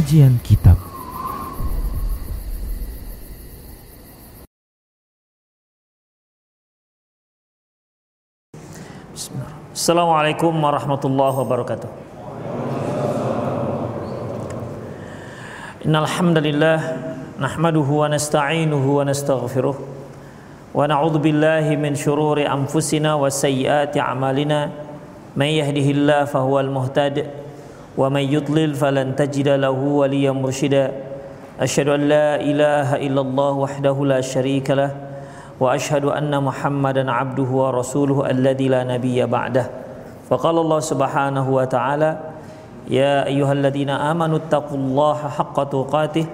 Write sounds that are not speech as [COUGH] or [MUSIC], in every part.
Kajian Kitab. Assalamualaikum warahmatullahi wabarakatuh. Innal hamdalillah nahmaduhu wa nasta'inuhu wa nastaghfiruh wa na'udzu billahi min shururi anfusina wa sayyiati a'malina. May yahdihillahu fahuwal muhtadi ومن يضلل فلن تجد له وليا مرشدا. أشهد أن لا إله إلا الله وحده لا شريك له وأشهد أن محمدا عبده ورسوله الذي لا نبي بعده. فقال الله سبحانه وتعالى يا أيها الذين آمنوا اتقوا الله حق تقاته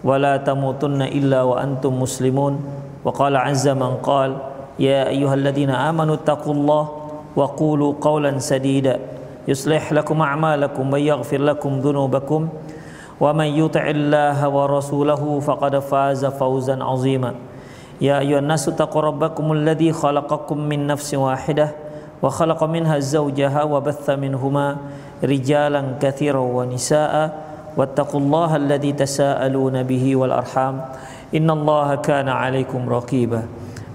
ولا تموتن إلا وأنتم مسلمون. وقال عز من قال يا أيها الذين آمنوا اتقوا الله وقولوا قولا سديدا. يصلح لكم أعمالكم ويغفر لكم ذنوبكم. ومن يطع الله ورسوله فقد فاز فوزا عظيما. يا أيها الناس اتقوا ربكم الذي خلقكم من نفس واحدة وخلق منها زوجها وبث منهما رجالا كثيرا ونساء. واتقوا الله الذي تساءلون به والأرحام. إن الله كان عليكم رقيبا.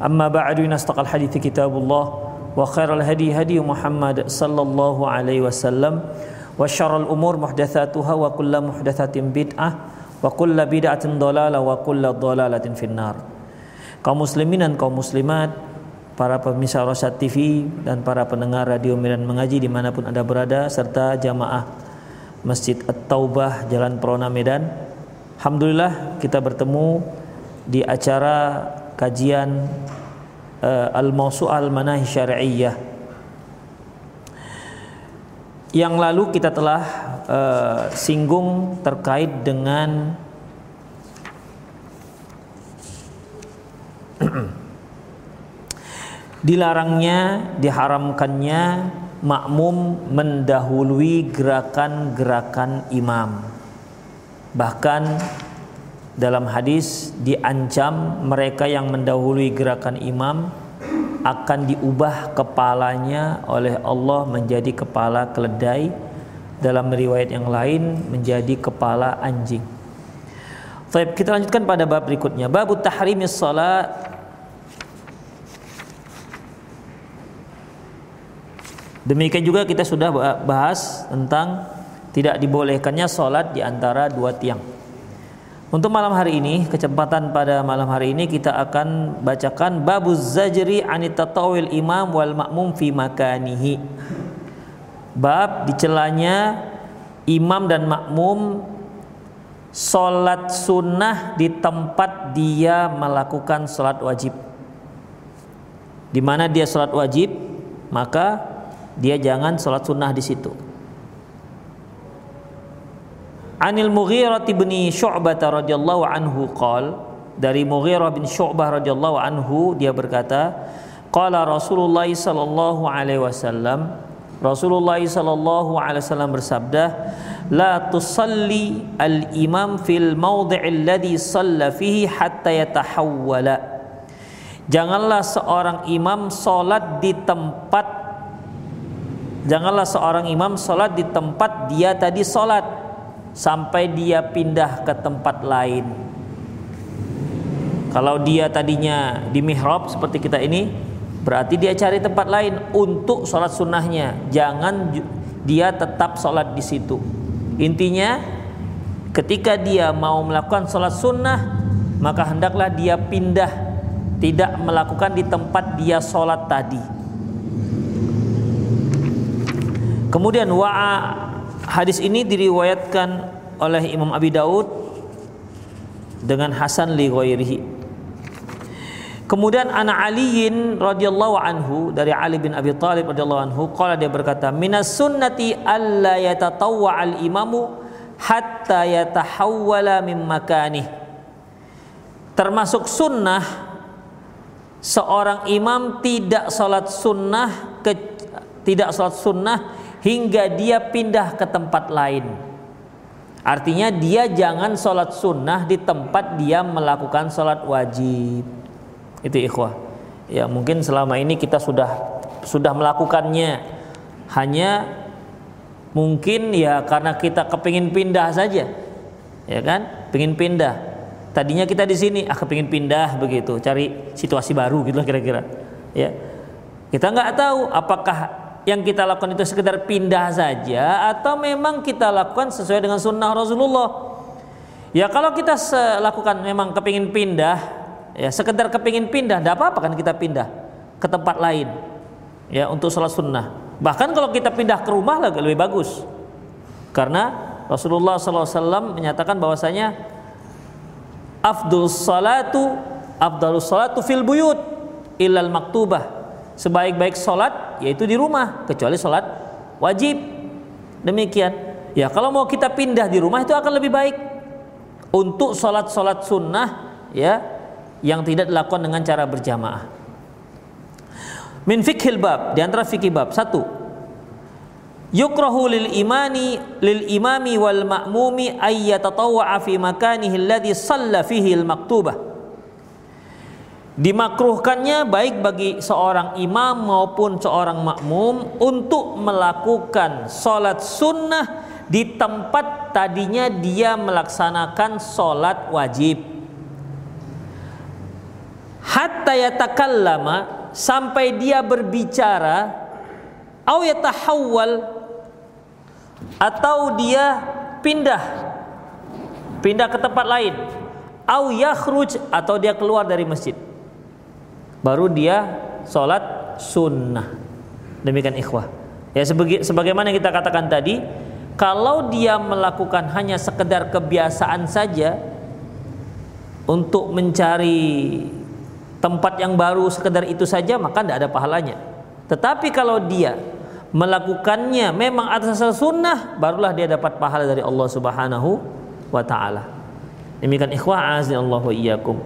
أما بعد نستقى الحديث كتاب الله. وخير الهدي هدي محمد صلى الله عليه وسلم وشر الأمور محدثاتها وكل محدثة بدعة وكل بدعة ضلالة وكل ضلالة في النار kaum muslimin dan kaum muslimat para pemirsa Rosat TV dan para pendengar radio Miran Mengaji dimanapun anda berada serta jamaah Masjid At-Taubah Jalan Perona Medan Alhamdulillah kita bertemu di acara kajian uh, Al-Mawsu'al Manahi Syari'iyah yang lalu kita telah uh, singgung terkait dengan [CLEARS THROAT] dilarangnya, diharamkannya makmum mendahului gerakan-gerakan imam. Bahkan dalam hadis diancam mereka yang mendahului gerakan imam akan diubah kepalanya oleh Allah menjadi kepala keledai dalam riwayat yang lain menjadi kepala anjing. Baik, kita lanjutkan pada bab berikutnya. Bab tahrimis salat Demikian juga kita sudah bahas tentang tidak dibolehkannya salat di antara dua tiang. Untuk malam hari ini, kecepatan pada malam hari ini kita akan bacakan babuz zajri anitatawil imam wal makmum fi makanihi. Bab dicelanya imam dan makmum solat sunnah di tempat dia melakukan solat wajib. Di mana dia solat wajib, maka dia jangan solat sunnah di situ. Anil Mughirah bin Syu'bah radhiyallahu anhu qal dari Mughirah bin Syu'bah radhiyallahu anhu dia berkata qala Rasulullah sallallahu alaihi wasallam Rasulullah sallallahu alaihi wasallam bersabda la tusalli al imam fil mawdi' alladhi shalla fihi hatta yatahawwala Janganlah seorang imam salat di tempat Janganlah seorang imam salat di tempat dia tadi salat sampai dia pindah ke tempat lain. Kalau dia tadinya di mihrab seperti kita ini, berarti dia cari tempat lain untuk sholat sunnahnya. Jangan dia tetap sholat di situ. Intinya, ketika dia mau melakukan sholat sunnah, maka hendaklah dia pindah, tidak melakukan di tempat dia sholat tadi. Kemudian wa'a Hadis ini diriwayatkan oleh Imam Abi Daud dengan Hasan li ghairihi. Kemudian anak Aliin radhiyallahu anhu dari Ali bin Abi Thalib radhiyallahu anhu qala dia berkata minas sunnati alla yatatawwa al imamu hatta yatahawwala min makani. Termasuk sunnah seorang imam tidak salat sunnah ke, tidak salat sunnah hingga dia pindah ke tempat lain. Artinya dia jangan sholat sunnah di tempat dia melakukan sholat wajib. Itu ikhwah. Ya mungkin selama ini kita sudah sudah melakukannya. Hanya mungkin ya karena kita kepingin pindah saja. ya kan? Pengen pindah. Tadinya kita di sini, ah pengen pindah begitu, cari situasi baru gitu kira-kira. Ya. Kita nggak tahu apakah yang kita lakukan itu sekedar pindah saja atau memang kita lakukan sesuai dengan sunnah Rasulullah. Ya kalau kita lakukan memang kepingin pindah, ya sekedar kepingin pindah, tidak apa-apa kan kita pindah ke tempat lain, ya untuk sholat sunnah. Bahkan kalau kita pindah ke rumah lebih bagus, karena Rasulullah SAW menyatakan bahwasanya afdul salatu afdalus salatu fil buyut ilal maktubah sebaik-baik sholat yaitu di rumah kecuali sholat wajib. Demikian. Ya kalau mau kita pindah di rumah itu akan lebih baik. Untuk sholat-sholat sunnah ya yang tidak dilakukan dengan cara berjamaah. Min fikhil bab di antara fikih bab. Satu yukrahu lil imani lil imami wal ma'mumi ay yatatawwa'a fi makanihi alladhi shalla fihi al maktubah Dimakruhkannya baik bagi seorang imam maupun seorang makmum untuk melakukan sholat sunnah di tempat tadinya dia melaksanakan sholat wajib. Hatta yatakallama sampai dia berbicara atau yatahawwal atau dia pindah pindah ke tempat lain au yakhruj atau dia keluar dari masjid baru dia sholat sunnah. Demikian ikhwah. Ya sebagai, sebagaimana kita katakan tadi kalau dia melakukan hanya sekedar kebiasaan saja untuk mencari tempat yang baru sekedar itu saja maka tidak ada pahalanya. Tetapi kalau dia melakukannya memang atas asal sunnah barulah dia dapat pahala dari Allah Subhanahu wa taala. Demikian ikhwah azza Allah wa iyyakum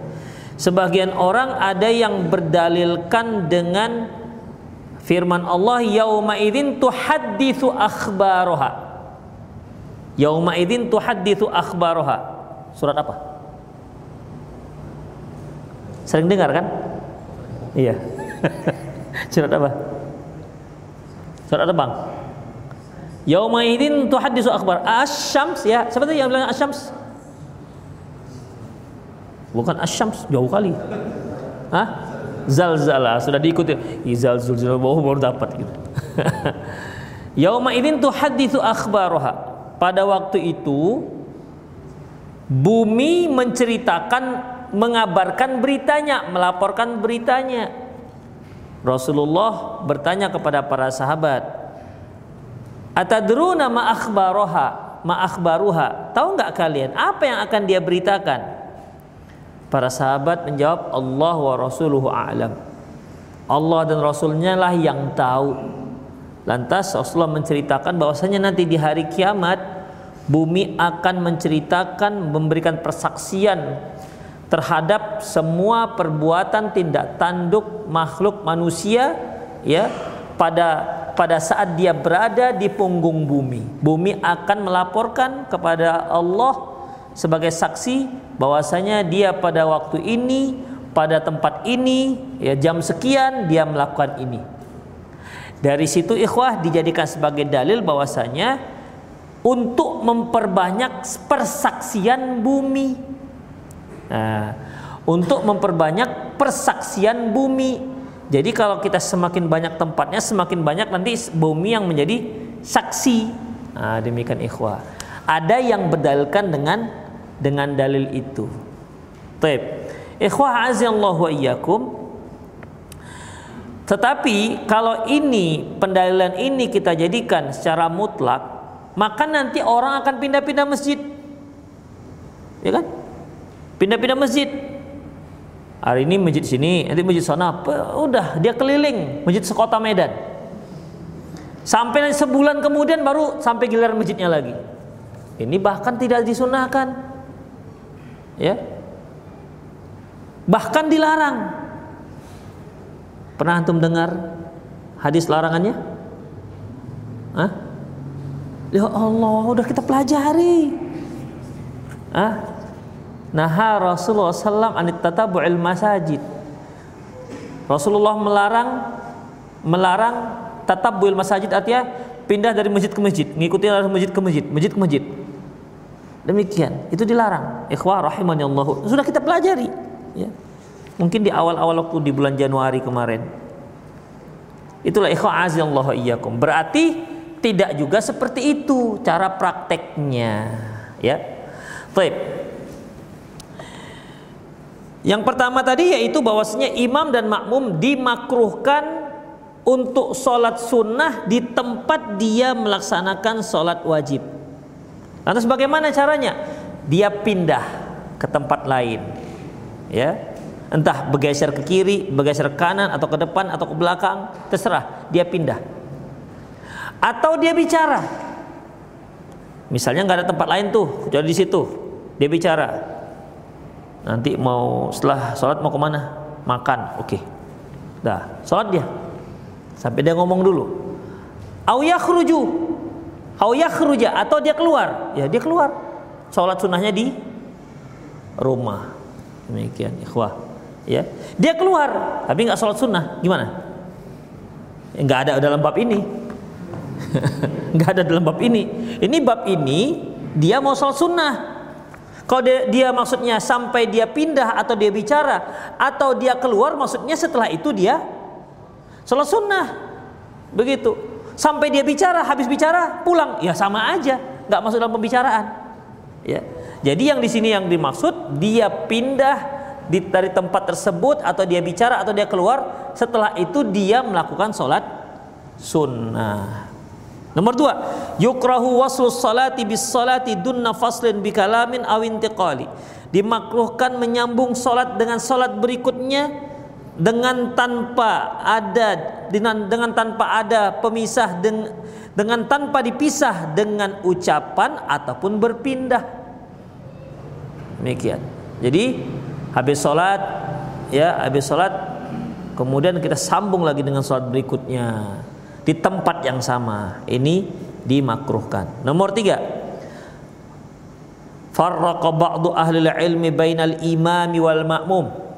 Sebagian orang ada yang berdalilkan dengan firman Allah yauma idzin tuhadditsu akhbaroha. Yauma idzin tuhadditsu akhbaroha. Surat apa? Sering dengar kan? Iya. [LAUGHS] Surat apa? Surat apa, Bang? Yauma idzin tuhadditsu akhbar. Asy-syams ya. Tadi yang bilang asy-syams? Bukan asyams jauh kali. Hah? zalzala sudah diikuti. Izal zulzal baru baru dapat gitu. [LAUGHS] Yauma idzin tuhaditsu akhbaraha pada waktu itu bumi menceritakan mengabarkan beritanya melaporkan beritanya. Rasulullah bertanya kepada para sahabat atadruna ma akhbaroha ma akhbaruha? Tahu nggak kalian? Apa yang akan dia beritakan Para sahabat menjawab Allah wa rasuluhu a'lam. Allah dan Rasulnya lah yang tahu. Lantas Rasulullah menceritakan bahwasanya nanti di hari kiamat bumi akan menceritakan memberikan persaksian terhadap semua perbuatan tindak tanduk makhluk manusia ya pada pada saat dia berada di punggung bumi. Bumi akan melaporkan kepada Allah sebagai saksi bahwasanya dia pada waktu ini pada tempat ini ya jam sekian dia melakukan ini. Dari situ ikhwah dijadikan sebagai dalil bahwasanya untuk memperbanyak persaksian bumi. Nah, untuk memperbanyak persaksian bumi. Jadi kalau kita semakin banyak tempatnya, semakin banyak nanti bumi yang menjadi saksi. Nah, demikian ikhwah. Ada yang berdalilkan dengan dengan dalil itu. Taib. Ikhwah wa iyyakum. Tetapi kalau ini pendalilan ini kita jadikan secara mutlak, maka nanti orang akan pindah-pindah masjid. Ya kan? Pindah-pindah masjid. Hari ini masjid sini, nanti masjid sana. Udah, dia keliling masjid sekota Medan. Sampai sebulan kemudian baru sampai giliran masjidnya lagi. Ini bahkan tidak disunahkan. Ya. Bahkan dilarang. Pernah antum dengar hadis larangannya? Hah? ya Allah udah kita pelajari. Hah? Nah Rasulullah SAW anit tatabu'il masajid. Rasulullah melarang melarang tatabu'il masajid artinya pindah dari masjid ke masjid ngikuti dari masjid ke masjid masjid ke masjid Demikian, itu dilarang. Ikhwah rahimani Allah. Sudah kita pelajari, ya. Mungkin di awal-awal waktu di bulan Januari kemarin. Itulah ikhwah azallahu iyyakum. Berarti tidak juga seperti itu cara prakteknya, ya. Baik. Yang pertama tadi yaitu bahwasanya imam dan makmum dimakruhkan untuk sholat sunnah di tempat dia melaksanakan sholat wajib. Lantas bagaimana caranya? Dia pindah ke tempat lain. Ya. Entah bergeser ke kiri, bergeser ke kanan atau ke depan atau ke belakang, terserah, dia pindah. Atau dia bicara. Misalnya nggak ada tempat lain tuh, kecuali di situ. Dia bicara. Nanti mau setelah sholat mau ke mana? Makan, oke. Okay. Dah, sholat dia. Sampai dia ngomong dulu. Au yakhruju Au yakhruja atau dia keluar. Ya, dia keluar. Salat sunnahnya di rumah. Demikian ikhwah. Ya. Dia keluar tapi nggak sholat sunnah. Gimana? Nggak ada dalam bab ini. [LAUGHS] nggak ada dalam bab ini. Ini bab ini dia mau sholat sunnah. Kalau dia, dia maksudnya sampai dia pindah atau dia bicara atau dia keluar maksudnya setelah itu dia sholat sunnah. Begitu sampai dia bicara habis bicara pulang. Ya sama aja. Nggak masuk dalam pembicaraan. Ya. Jadi yang di sini yang dimaksud dia pindah di, dari tempat tersebut atau dia bicara atau dia keluar setelah itu dia melakukan sholat sunnah. Nomor dua yukrahu waslu salati bis salati dunna faslin bi kalamin awintiqali dimakruhkan menyambung sholat dengan sholat berikutnya dengan tanpa ada dengan, dengan tanpa ada pemisah dengan, dengan tanpa dipisah dengan ucapan ataupun berpindah. Demikian. Jadi habis sholat ya habis sholat kemudian kita sambung lagi dengan sholat berikutnya di tempat yang sama. Ini dimakruhkan. Nomor tiga. Farraqa ba'du ahli ilmi bainal imami wal ma'mum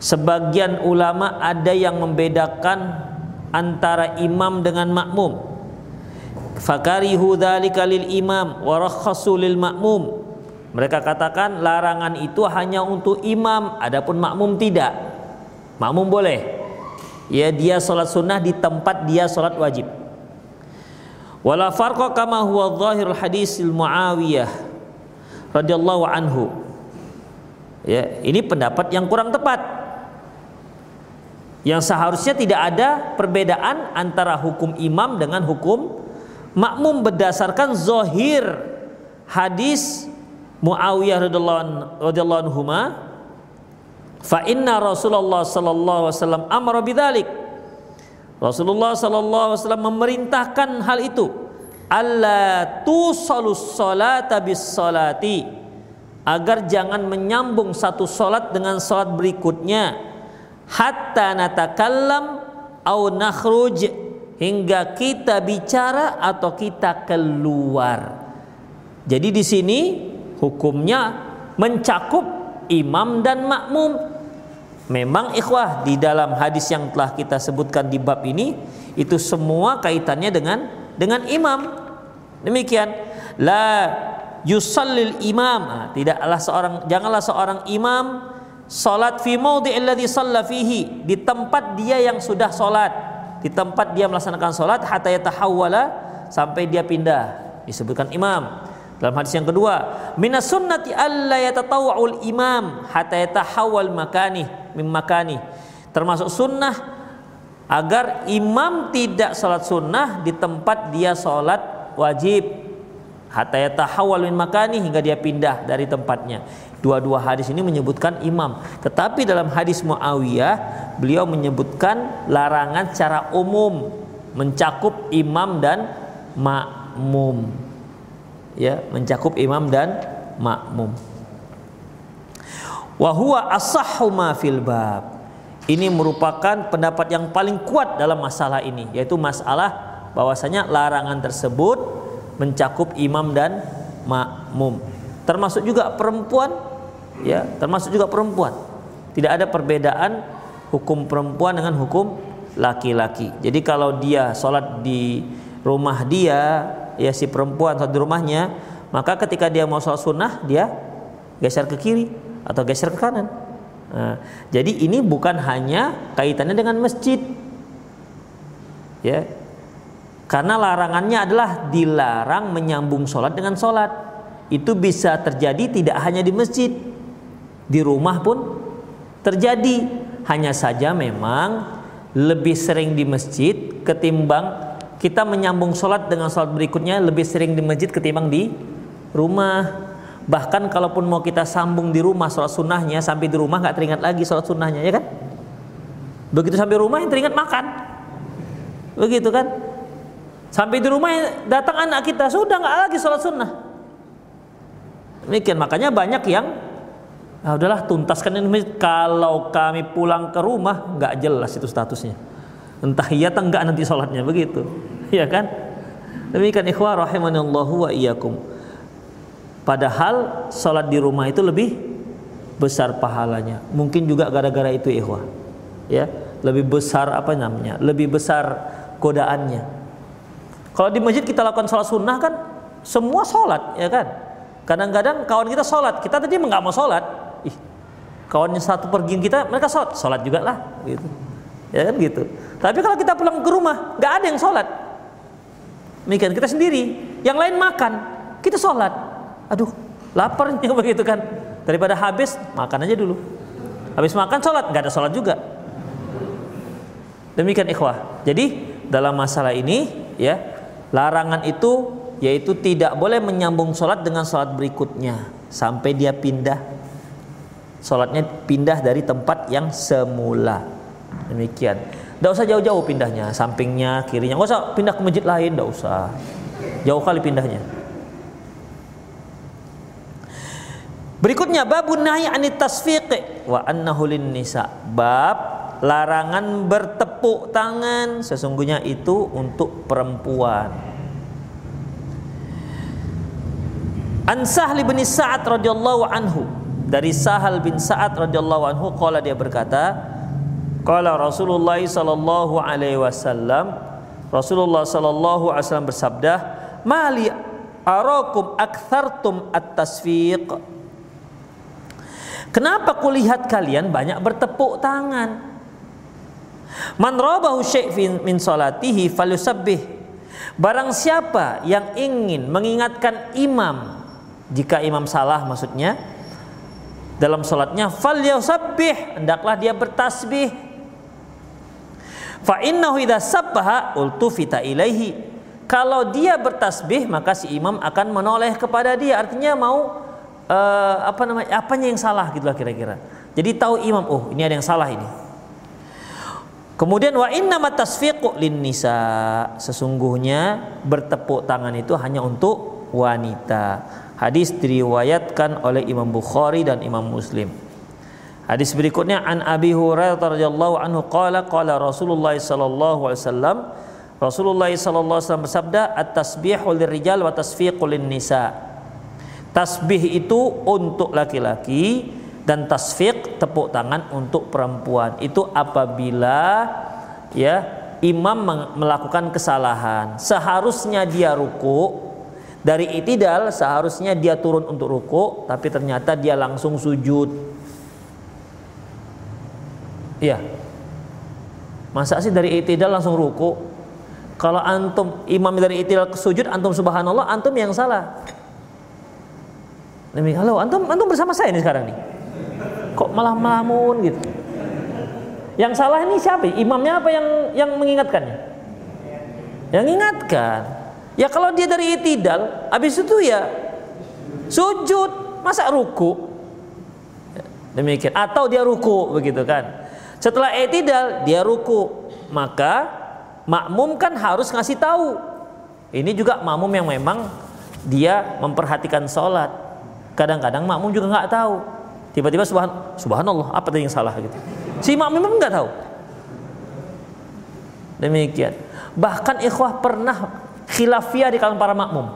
Sebagian ulama ada yang membedakan antara imam dengan makmum. Fakarihu dzalika lil imam wa rakhasu lil makmum. Mereka katakan larangan itu hanya untuk imam, adapun makmum tidak. Makmum boleh. Ya dia salat sunnah di tempat dia salat wajib. Wala farqa kama huwa dhahirul hadis Muawiyah radhiyallahu anhu. Ya, ini pendapat yang kurang tepat yang seharusnya tidak ada perbedaan antara hukum imam dengan hukum makmum berdasarkan zohir hadis Muawiyah radhiyallahu anhu fa inna Rasulullah sallallahu alaihi wasallam amara bidzalik. Rasulullah sallallahu alaihi wasallam memerintahkan hal itu alla tusalus salata bis salati agar jangan menyambung satu salat dengan salat berikutnya hatta natakallam au nakhruj hingga kita bicara atau kita keluar. Jadi di sini hukumnya mencakup imam dan makmum. Memang ikhwah di dalam hadis yang telah kita sebutkan di bab ini itu semua kaitannya dengan dengan imam. Demikian la yusallil imam. Nah, tidaklah seorang janganlah seorang imam Salat fi maudhi'il ladzi fihi, di tempat dia yang sudah salat, di tempat dia melaksanakan salat hatta yatahawwala sampai dia pindah. Disebutkan imam. Dalam hadis yang kedua, minas sunnati alla yatatawwa'ul imam hatta yatahawwal makani mim makani. Termasuk sunnah agar imam tidak salat sunnah di tempat dia salat wajib hatta yatahawwal min makani hingga dia pindah dari tempatnya. Dua-dua hadis ini menyebutkan imam. Tetapi dalam hadis Muawiyah beliau menyebutkan larangan secara umum mencakup imam dan makmum. Ya, mencakup imam dan makmum. Wa huwa asahhu ma fil bab. Ini merupakan pendapat yang paling kuat dalam masalah ini, yaitu masalah bahwasanya larangan tersebut mencakup imam dan makmum. Termasuk juga perempuan ya termasuk juga perempuan tidak ada perbedaan hukum perempuan dengan hukum laki-laki jadi kalau dia sholat di rumah dia ya si perempuan sholat di rumahnya maka ketika dia mau sholat sunnah dia geser ke kiri atau geser ke kanan. Nah, jadi ini bukan hanya kaitannya dengan masjid, ya, karena larangannya adalah dilarang menyambung sholat dengan sholat. Itu bisa terjadi tidak hanya di masjid, di rumah pun terjadi. Hanya saja memang lebih sering di masjid ketimbang kita menyambung sholat dengan sholat berikutnya lebih sering di masjid ketimbang di rumah. Bahkan kalaupun mau kita sambung di rumah sholat sunnahnya sampai di rumah nggak teringat lagi sholat sunnahnya ya kan? Begitu sampai rumah yang teringat makan, begitu kan? Sampai di rumah datang anak kita sudah nggak lagi sholat sunnah. Demikian makanya banyak yang Nah, udahlah tuntaskan ini kalau kami pulang ke rumah nggak jelas itu statusnya. Entah iya atau enggak nanti sholatnya begitu. [LAUGHS] Ya kan? Demikian ikhwah rahimanallahu wa iyyakum. Padahal sholat di rumah itu lebih besar pahalanya. Mungkin juga gara-gara itu ikhwah. Ya, lebih besar apa namanya? Lebih besar godaannya. Kalau di masjid kita lakukan sholat sunnah kan semua sholat ya kan. Kadang-kadang kawan kita sholat, kita tadi nggak mau sholat, kawannya satu pergi kita mereka sholat. Sholat juga lah gitu. Ya kan gitu. Tapi kalau kita pulang ke rumah nggak ada yang sholat. Mikir kita sendiri. Yang lain makan kita sholat. Aduh laparnya [LAUGHS] begitu kan. Daripada habis makan aja dulu. Habis makan sholat. Nggak ada sholat juga. Demikian ikhwah. Jadi dalam masalah ini ya larangan itu yaitu tidak boleh menyambung sholat dengan sholat berikutnya. Sampai dia pindah Sholatnya pindah dari tempat yang semula. Demikian. Tidak usah jauh-jauh pindahnya, sampingnya, kirinya. Nggak usah pindah ke masjid lain, tidak usah. Jauh kali pindahnya. Berikutnya babun nahi anit tasfiq wa annahu nisa. Bab larangan bertepuk tangan sesungguhnya itu untuk perempuan. An Sahli bin Sa'ad radhiyallahu anhu dari Sahal bin Sa'ad radhiyallahu anhu qala dia berkata qala Rasulullah sallallahu alaihi wasallam Rasulullah sallallahu alaihi wasallam bersabda mali arakum aktsartum at-tasfiq Kenapa kulihat kalian banyak bertepuk tangan? Man rabahu syai' min salatihi falyusabbih. Barang siapa yang ingin mengingatkan imam jika imam salah maksudnya dalam sholatnya fal yasabbih hendaklah dia bertasbih. Fa innahu idza sabbaha ultufita ilaihi. Kalau dia bertasbih maka si imam akan menoleh kepada dia. Artinya mau uh, apa namanya apanya yang salah? Gitulah kira-kira. Jadi tahu imam oh ini ada yang salah ini. Kemudian wa inna tasfiqu lin nisa. Sesungguhnya bertepuk tangan itu hanya untuk wanita. Hadis diriwayatkan oleh Imam Bukhari dan Imam Muslim. Hadis berikutnya an Abi Hurairah radhiyallahu anhu qala qala Rasulullah sallallahu alaihi wasallam Rasulullah sallallahu alaihi wasallam bersabda at-tasbihu lirrijal wa tasfiqu nisa. Tasbih itu untuk laki-laki dan tasfiq tepuk tangan untuk perempuan. Itu apabila ya imam melakukan kesalahan, seharusnya dia ruku dari itidal seharusnya dia turun untuk ruku, tapi ternyata dia langsung sujud. Iya. Masa sih dari itidal langsung ruku? Kalau antum imam dari itidal sujud, antum subhanallah, antum yang salah. Demi halo, antum antum bersama saya ini sekarang nih. Kok malah melamun gitu? Yang salah ini siapa? Imamnya apa yang yang mengingatkannya? Yang ingatkan. Ya kalau dia dari itidal, habis itu ya sujud, masa ruku? Demikian. Atau dia ruku begitu kan. Setelah itidal dia ruku, maka makmum kan harus ngasih tahu. Ini juga makmum yang memang dia memperhatikan sholat. Kadang-kadang makmum juga nggak tahu. Tiba-tiba subhan, subhanallah apa yang salah gitu. Si makmum memang nggak tahu. Demikian. Bahkan ikhwah pernah khilafiyah di kalangan para makmum.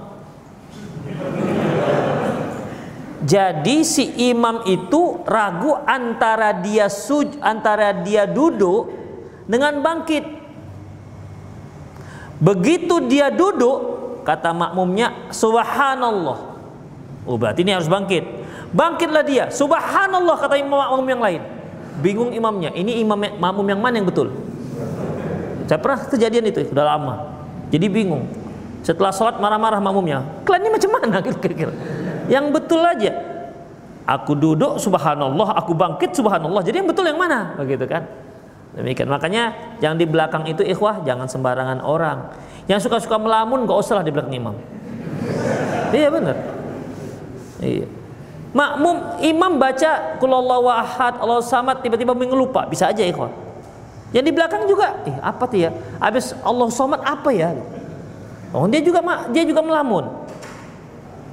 Jadi si imam itu ragu antara dia suj antara dia duduk dengan bangkit. Begitu dia duduk, kata makmumnya subhanallah. Oh berarti ini harus bangkit. Bangkitlah dia. Subhanallah kata imam makmum yang lain. Bingung imamnya. Ini imam makmum yang mana yang betul? Saya pernah kejadian itu sudah lama. Jadi bingung. Setelah sholat marah-marah makmumnya. Kalian ini macam mana [LAUGHS] kira-kira? Yang betul aja. Aku duduk subhanallah, aku bangkit subhanallah. Jadi yang betul yang mana? Begitu kan? Demikian. Makanya yang di belakang itu ikhwah jangan sembarangan orang. Yang suka-suka melamun gak usah lah di belakang imam. Iya benar. Iya. Makmum imam baca kulallahu ahad, Allah samad tiba-tiba mengelupa, bisa aja ikhwah. Yang di belakang juga, eh apa tuh ya? Habis Allah samad apa ya? Oh, dia juga dia juga melamun.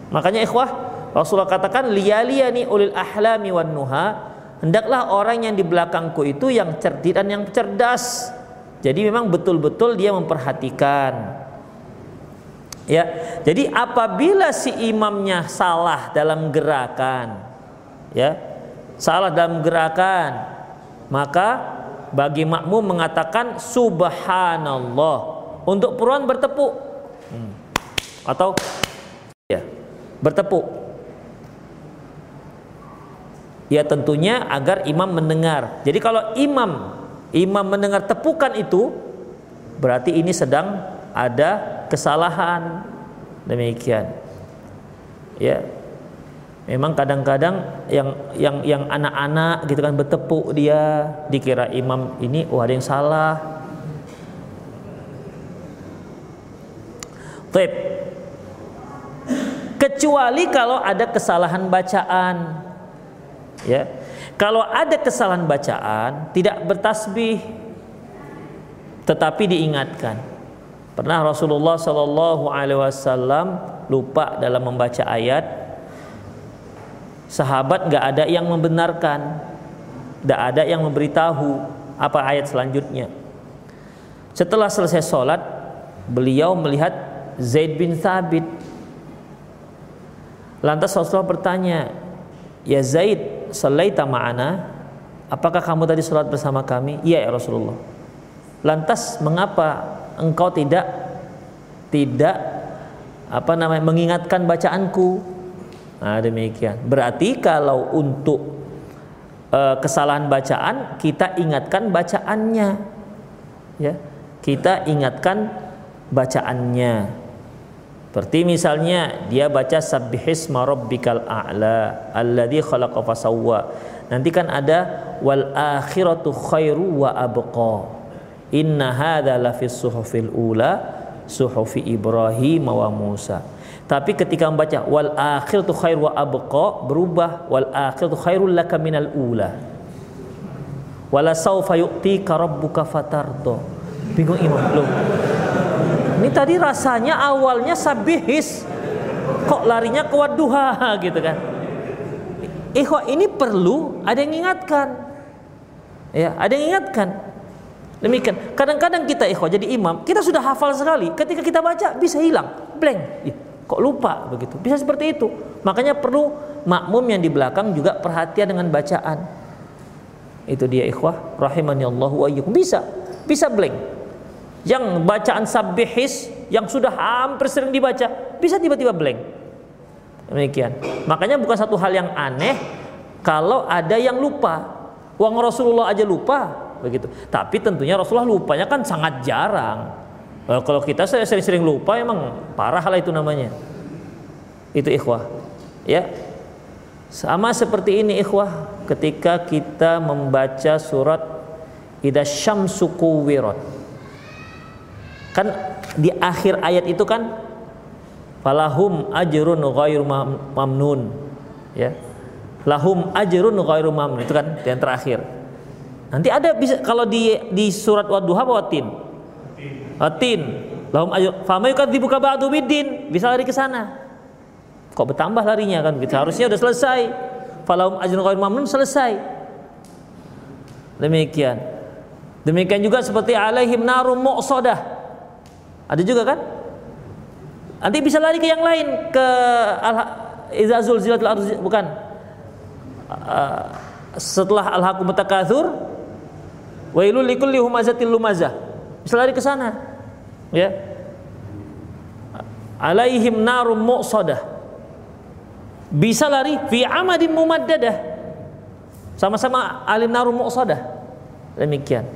Makanya ikhwah, Rasulullah katakan liyaliyani ulil ahlami wan nuha, hendaklah orang yang di belakangku itu yang cerdik dan yang cerdas. Jadi memang betul-betul dia memperhatikan Ya, jadi apabila si imamnya salah dalam gerakan, ya, salah dalam gerakan, maka bagi makmum mengatakan subhanallah untuk peruan bertepuk. Atau ya bertepuk. Ya tentunya agar imam mendengar. Jadi kalau imam imam mendengar tepukan itu berarti ini sedang ada kesalahan demikian ya memang kadang-kadang yang yang yang anak-anak gitu kan bertepuk dia dikira imam ini oh ada yang salah Taip. Kecuali kalau ada kesalahan bacaan. Ya. Kalau ada kesalahan bacaan tidak bertasbih tetapi diingatkan. Pernah Rasulullah Shallallahu Alaihi Wasallam lupa dalam membaca ayat, sahabat nggak ada yang membenarkan, nggak ada yang memberitahu apa ayat selanjutnya. Setelah selesai sholat, beliau melihat Zaid bin Thabit. Lantas Rasulullah bertanya, Ya Zaid, selaita ma'ana? Apakah kamu tadi sholat bersama kami? Iya ya Rasulullah. Lantas mengapa engkau tidak tidak apa namanya mengingatkan bacaanku. Nah, demikian. Berarti kalau untuk uh, kesalahan bacaan kita ingatkan bacaannya. Ya. Kita ingatkan bacaannya. Seperti misalnya dia baca sabbihisma rabbikal a'la alladzi khalaqa fasawwa. Nanti kan ada wal akhiratu khairu wa abqa. Inna hadza lafis suhufil ula suhufi Ibrahim wa Musa. Tapi ketika membaca wal akhiratu khair wa abqa berubah wal akhiratu khairul laka minal ula. Wala saufa yu'tika rabbuka fatardo. Bingung imam belum? Ini tadi rasanya awalnya sabihis kok larinya ke wadduha [LAUGHS] gitu kan. Ikhwah ini perlu ada yang ingatkan. Ya, ada yang ingatkan. Demikian. Kadang-kadang kita ikhwah jadi imam, kita sudah hafal sekali. Ketika kita baca bisa hilang, blank. Ih, kok lupa begitu. Bisa seperti itu. Makanya perlu makmum yang di belakang juga perhatian dengan bacaan. Itu dia ikhwah rahimani Allah wa. Bisa, bisa blank. Yang bacaan sabihis yang sudah hampir sering dibaca bisa tiba-tiba blank. Demikian. Makanya bukan satu hal yang aneh kalau ada yang lupa. Uang Rasulullah aja lupa, begitu. Tapi tentunya Rasulullah lupanya kan sangat jarang. Eh, kalau kita sering-sering lupa emang parah lah itu namanya. Itu ikhwah. Ya. Sama seperti ini ikhwah ketika kita membaca surat Idza syamsu kuwirat. Kan di akhir ayat itu kan falahum ajrun ghairu mamnun. Ya. Lahum ajrun ghairu mamnun itu kan yang terakhir. Nanti ada bisa kalau di di surat Wadduha apa watin? Watin. Lahum ayu fama yukadzibuka ba'du biddin. Bisa lari ke sana. Kok bertambah larinya kan gitu. Harusnya udah selesai. Falahum ajrun ghairu mamnun selesai. Demikian. Demikian juga seperti alaihim narum mu'sadah. Ada juga kan? Nanti bisa lari ke yang lain ke al Izazul zilatul arz bukan. Uh, setelah al-hakum takatsur Wailul likulli humazatil lumazah. Bisa lari ke sana. Ya. Alaihim narum mu'sadah. bisa lari fi amadin mumaddadah sama-sama alim narum muqsadah demikian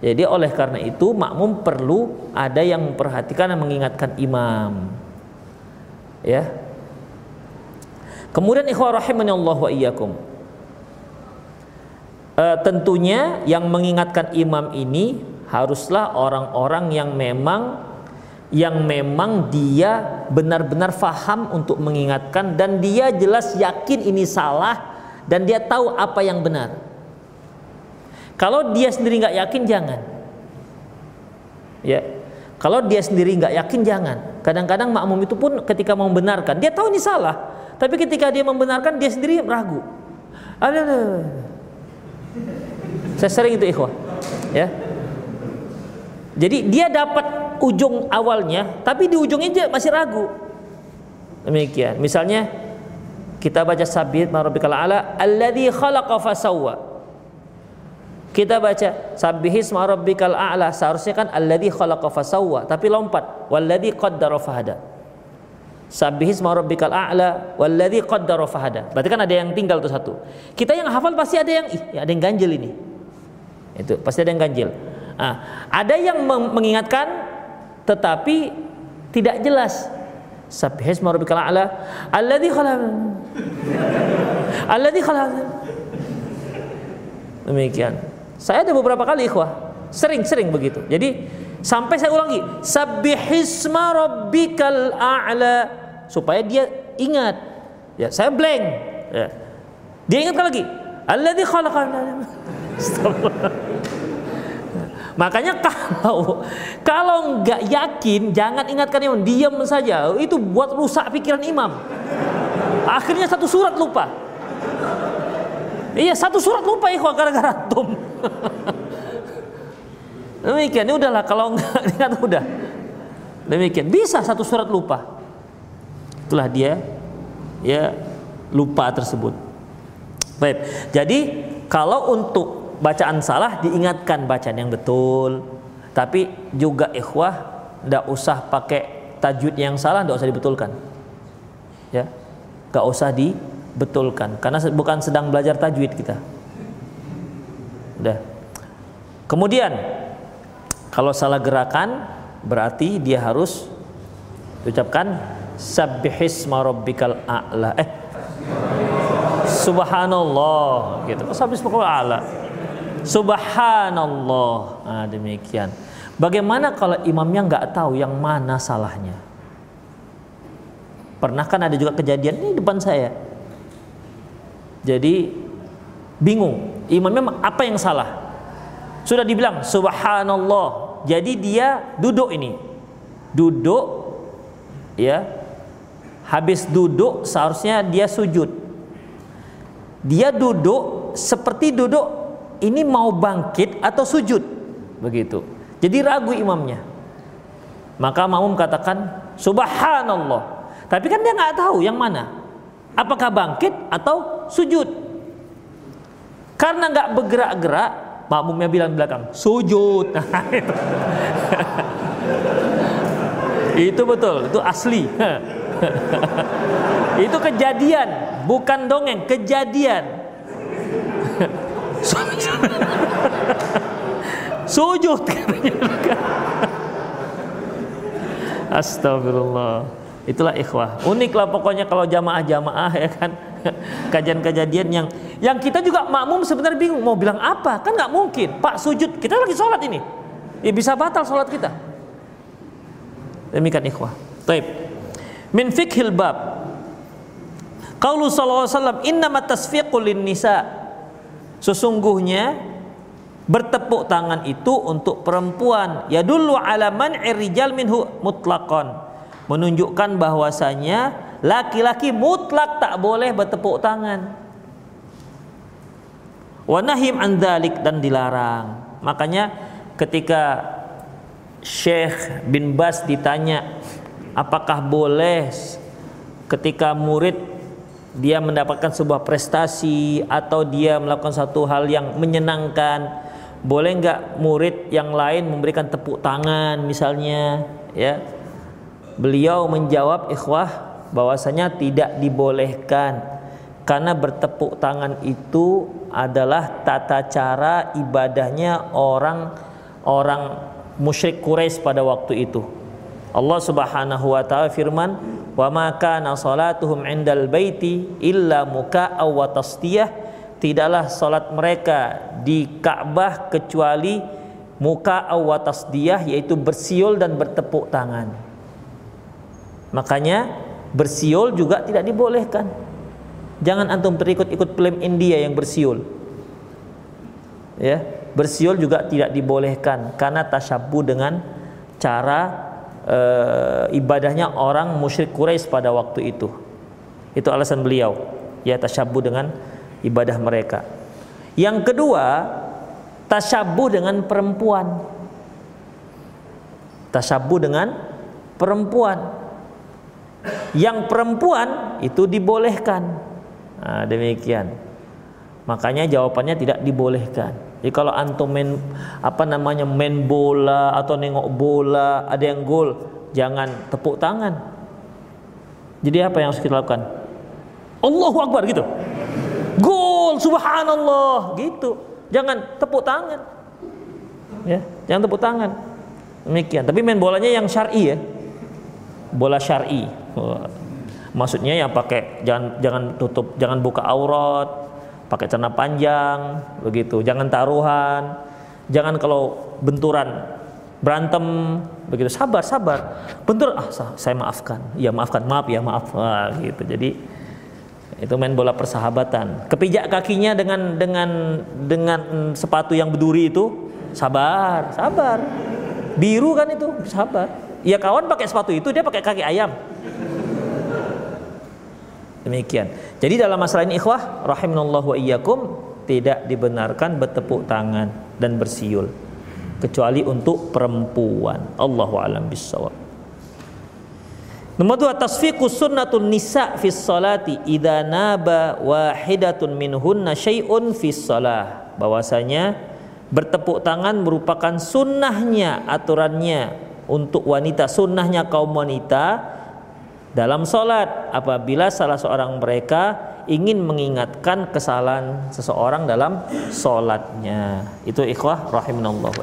jadi oleh karena itu makmum perlu ada yang memperhatikan dan mengingatkan imam. Ya. Kemudian ikhwah rahimani Allah wa iyyakum. E, tentunya yang mengingatkan imam ini haruslah orang-orang yang memang yang memang dia benar-benar faham untuk mengingatkan dan dia jelas yakin ini salah dan dia tahu apa yang benar. Kalau dia sendiri nggak yakin jangan. Ya, kalau dia sendiri nggak yakin jangan. Kadang-kadang makmum itu pun ketika mau membenarkan dia tahu ini salah, tapi ketika dia membenarkan dia sendiri ragu. Ada, saya sering itu ikhwah, ya. Jadi dia dapat ujung awalnya, tapi di ujungnya dia masih ragu. Demikian. Misalnya kita baca sabit marabikal ala alladzi khalaqa fasawwa. Kita baca sabbihis marabbikal a'la seharusnya kan alladzi khalaqa fasawwa tapi lompat walladzi qaddara fahada. Sabbihis marabbikal a'la walladzi qaddara fahada. Berarti kan ada yang tinggal tuh satu. Kita yang hafal pasti ada yang ih, ada yang ganjil ini. Itu pasti ada yang ganjil. Nah, ada yang mengingatkan tetapi tidak jelas Subhisma rabbikal a'la alladzi khalaq [LAUGHS] alladzi khalaq demikian saya ada beberapa kali ikhwah sering-sering begitu jadi sampai saya ulangi sabbihisma rabbikal a'la supaya dia ingat ya saya blank ya. dia ingatkan lagi alladzi [LAUGHS] Makanya kalau kalau nggak yakin jangan ingatkan imam, diam saja. Itu buat rusak pikiran imam. Akhirnya satu surat lupa. Iya satu surat lupa ya gara-gara antum. [LAUGHS] Demikian, ini udahlah kalau nggak [LAUGHS] ingat udah. Demikian, bisa satu surat lupa. Itulah dia ya lupa tersebut. Baik. Jadi kalau untuk bacaan salah diingatkan bacaan yang betul tapi juga ikhwah tidak usah pakai tajwid yang salah tidak usah dibetulkan ya gak usah dibetulkan karena bukan sedang belajar tajwid kita udah kemudian kalau salah gerakan berarti dia harus diucapkan sabbihisma rabbikal a'la eh subhanallah gitu sabbihisma a'la Subhanallah. Nah, demikian. Bagaimana kalau imamnya nggak tahu yang mana salahnya? Pernah kan ada juga kejadian ini depan saya. Jadi bingung, imamnya apa yang salah? Sudah dibilang subhanallah. Jadi dia duduk ini. Duduk ya. Habis duduk seharusnya dia sujud. Dia duduk seperti duduk ini mau bangkit atau sujud begitu jadi ragu imamnya maka makmum katakan subhanallah tapi kan dia nggak tahu yang mana apakah bangkit atau sujud karena nggak bergerak-gerak makmumnya bilang belakang sujud [LAUGHS] nah, itu. itu betul itu asli [LAUGHS] itu kejadian bukan dongeng kejadian [LAUGHS] Sujud Astagfirullah. Itulah ikhwah. Unik lah pokoknya kalau jamaah-jamaah ya kan. [LAUGHS] Kajian-kejadian yang yang kita juga makmum sebenarnya bingung mau bilang apa kan nggak mungkin. Pak sujud kita lagi sholat ini. Ya bisa batal sholat kita. Demikian ikhwah. Taib. Min fikhil bab. Qaulu sallallahu alaihi wasallam lin nisa Sesungguhnya bertepuk tangan itu untuk perempuan ya dulu ala man'ir rijal minhu mutlaqan menunjukkan bahwasanya laki-laki mutlak tak boleh bertepuk tangan. Wa nahim an dan dilarang. Makanya ketika Syekh bin Bas ditanya apakah boleh ketika murid dia mendapatkan sebuah prestasi atau dia melakukan satu hal yang menyenangkan boleh nggak murid yang lain memberikan tepuk tangan misalnya ya? Beliau menjawab ikhwah bahwasanya tidak dibolehkan karena bertepuk tangan itu adalah tata cara ibadahnya orang orang musyrik Quraisy pada waktu itu. Allah Subhanahu wa taala firman, "Wa ma kana salatuhum 'indal baiti illa muka'a wa tasdiyah." Tidaklah salat mereka di Ka'bah kecuali muka wa tasdiyah yaitu bersiul dan bertepuk tangan. Makanya bersiul juga tidak dibolehkan. Jangan antum terikut-ikut film India yang bersiul. Ya, bersiul juga tidak dibolehkan karena tasyabuh dengan cara e, ibadahnya orang musyrik Quraisy pada waktu itu. Itu alasan beliau. Ya tasyabuh dengan ibadah mereka. Yang kedua, tasyabuh dengan perempuan. Tasyabuh dengan perempuan. Yang perempuan itu dibolehkan. Nah, demikian. Makanya jawabannya tidak dibolehkan. Jadi kalau antum main apa namanya main bola atau nengok bola ada yang gol, jangan tepuk tangan. Jadi apa yang harus kita lakukan? Allahu Akbar gitu. Gol, subhanallah, gitu. Jangan tepuk tangan. Ya, jangan tepuk tangan. Demikian. Tapi main bolanya yang syar'i ya. Bola syar'i. Maksudnya yang pakai jangan jangan tutup, jangan buka aurat, pakai celana panjang, begitu. Jangan taruhan. Jangan kalau benturan berantem begitu. Sabar sabar. Bentur ah saya maafkan. Ya maafkan. Maaf ya maaf. Ah, gitu. Jadi itu main bola persahabatan. Kepijak kakinya dengan dengan dengan sepatu yang berduri itu sabar sabar. Biru kan itu sabar. Ya kawan pakai sepatu itu dia pakai kaki ayam demikian. Jadi dalam masalah ini ikhwah rahimanallahu wa iyyakum tidak dibenarkan bertepuk tangan dan bersiul. Kecuali untuk perempuan. Allahu alam bisawab Nomor dua tasfiqu sunnatun nisa fis salati idza naba wahidatun minhunna syai'un fis salah. Bahwasanya bertepuk tangan merupakan sunnahnya aturannya untuk wanita sunnahnya kaum wanita dalam solat apabila salah seorang mereka ingin mengingatkan kesalahan seseorang dalam solatnya itu ikhwah rahimanallah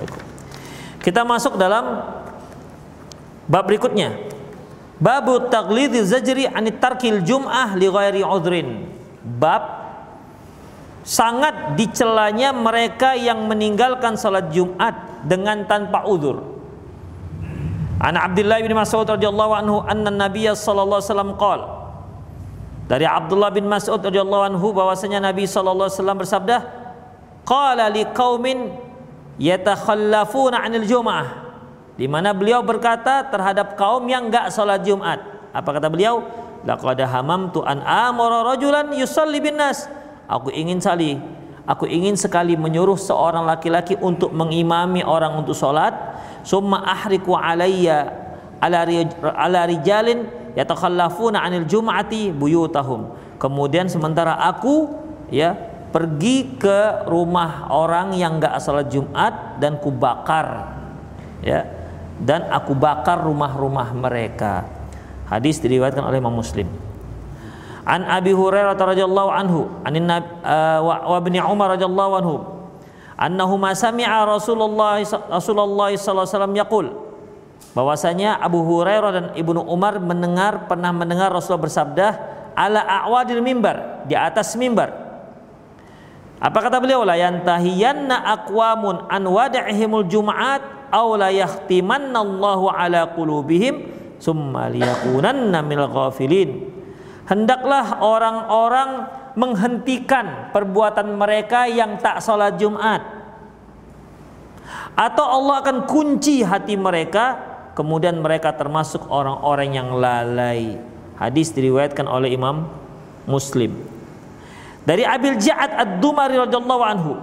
kita masuk dalam bab berikutnya Babu taglidil zajri anit tarkil jum'ah li ghairi udhrin. Bab sangat dicelanya mereka yang meninggalkan salat Jumat dengan tanpa udur. An Abdullah bin Mas'ud radhiyallahu anhu anna Nabiy sallallahu alaihi wasallam qala Dari Abdullah bin Mas'ud radhiyallahu anhu bahwasanya Nabi sallallahu alaihi wasallam bersabda, "Qala liqaumin yatakhallafuna 'anil jum'ah." di mana beliau berkata terhadap kaum yang enggak salat Jumat. Apa kata beliau? Laqad hamamtu an amara rajulan yusalli bin nas. Aku ingin sekali Aku ingin sekali menyuruh seorang laki-laki untuk mengimami orang untuk salat, summa ahriku alayya ala ala rijalin yatakhallafuna 'anil jum'ati buyutahum. Kemudian sementara aku ya pergi ke rumah orang yang enggak salat Jumat dan kubakar ya dan aku bakar rumah-rumah mereka. Hadis diriwayatkan oleh Imam Muslim. An Abi Hurairah radhiyallahu anhu, anin uh, wa ibni Umar radhiyallahu anhu, annahuma sami'a Rasulullah Rasulullah sallallahu alaihi wasallam yaqul bahwasanya Abu Hurairah dan Ibnu Umar mendengar pernah mendengar Rasulullah bersabda ala a'wadil mimbar di atas mimbar. Apa kata beliau? La yantahiyanna aqwamun an wada'ihimul jum'at aw la yahtimannallahu ala qulubihim summa liyakunanna minal ghafilin hendaklah orang-orang menghentikan perbuatan mereka yang tak salat Jumat atau Allah akan kunci hati mereka kemudian mereka termasuk orang-orang yang lalai. Hadis diriwayatkan oleh Imam Muslim. Dari Abil Ja'ad Ad-Dumari radhiyallahu anhu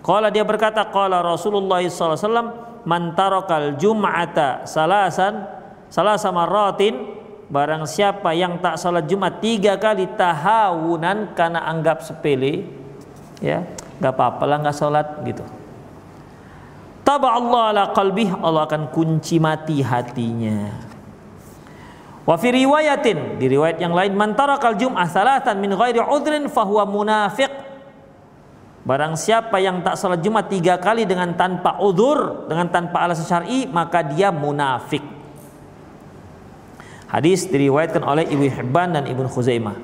Qala dia berkata qala Rasulullah wasallam man tarakal jum'ata salasan salasa marratin barang siapa yang tak salat Jumat tiga kali tahawunan karena anggap sepele ya nggak apa-apa lah nggak salat gitu Taba Allah ala qalbih Allah akan kunci mati hatinya Wa fi riwayatin di riwayat yang lain man tarakal jum'ah salatan min ghairi udhrin fahuwa munafiq. Barang siapa yang tak salat Jumat tiga kali dengan tanpa udur, dengan tanpa alasan syar'i, maka dia munafik. Hadis diriwayatkan oleh Ibnu Hibban dan Ibnu Khuzaimah.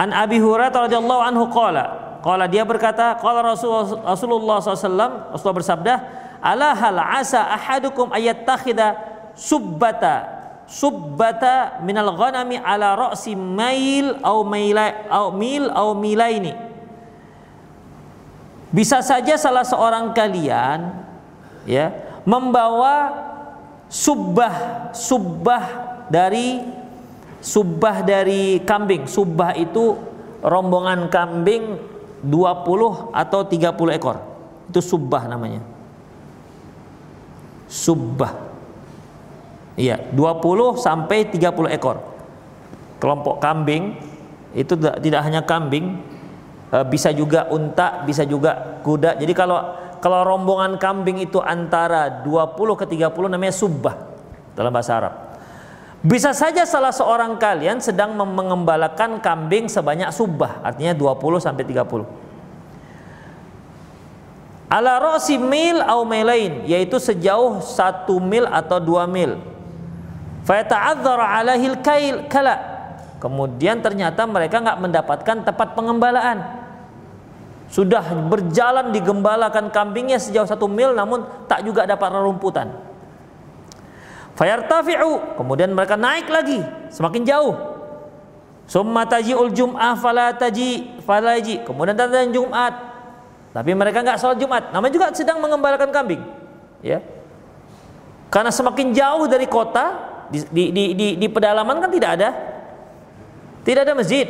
An Abi Hurairah radhiyallahu anhu qala, qala dia berkata, qala Rasulullah SAW, Rasulullah bersabda, ala hal asa ahadukum ayat takhida subbata subbata minal ghanami ala ra'si mail au maila au mil au milaini bisa saja salah seorang kalian ya membawa subbah subbah dari subbah dari kambing subbah itu rombongan kambing 20 atau 30 ekor itu subbah namanya subbah Iya, 20 sampai 30 ekor. Kelompok kambing itu tidak hanya kambing, eh, bisa juga unta, bisa juga kuda. Jadi kalau kalau rombongan kambing itu antara 20 ke 30 namanya subbah dalam bahasa Arab. Bisa saja salah seorang kalian sedang mengembalakan kambing sebanyak subbah, artinya 20 sampai 30. Ala rosi mil au milain, yaitu sejauh satu mil atau dua mil Fayata'adzara alahil kail kala. Kemudian ternyata mereka nggak mendapatkan tempat pengembalaan. Sudah berjalan digembalakan kambingnya sejauh satu mil namun tak juga dapat rerumputan. Fayartafi'u. Kemudian mereka naik lagi semakin jauh. Summa taji'ul jum'ah fala taji. Kemudian datang Jumat. Tapi mereka nggak sholat Jumat. Namanya juga sedang mengembalakan kambing. Ya. Karena semakin jauh dari kota, di, di, di, di, di pedalaman kan tidak ada tidak ada masjid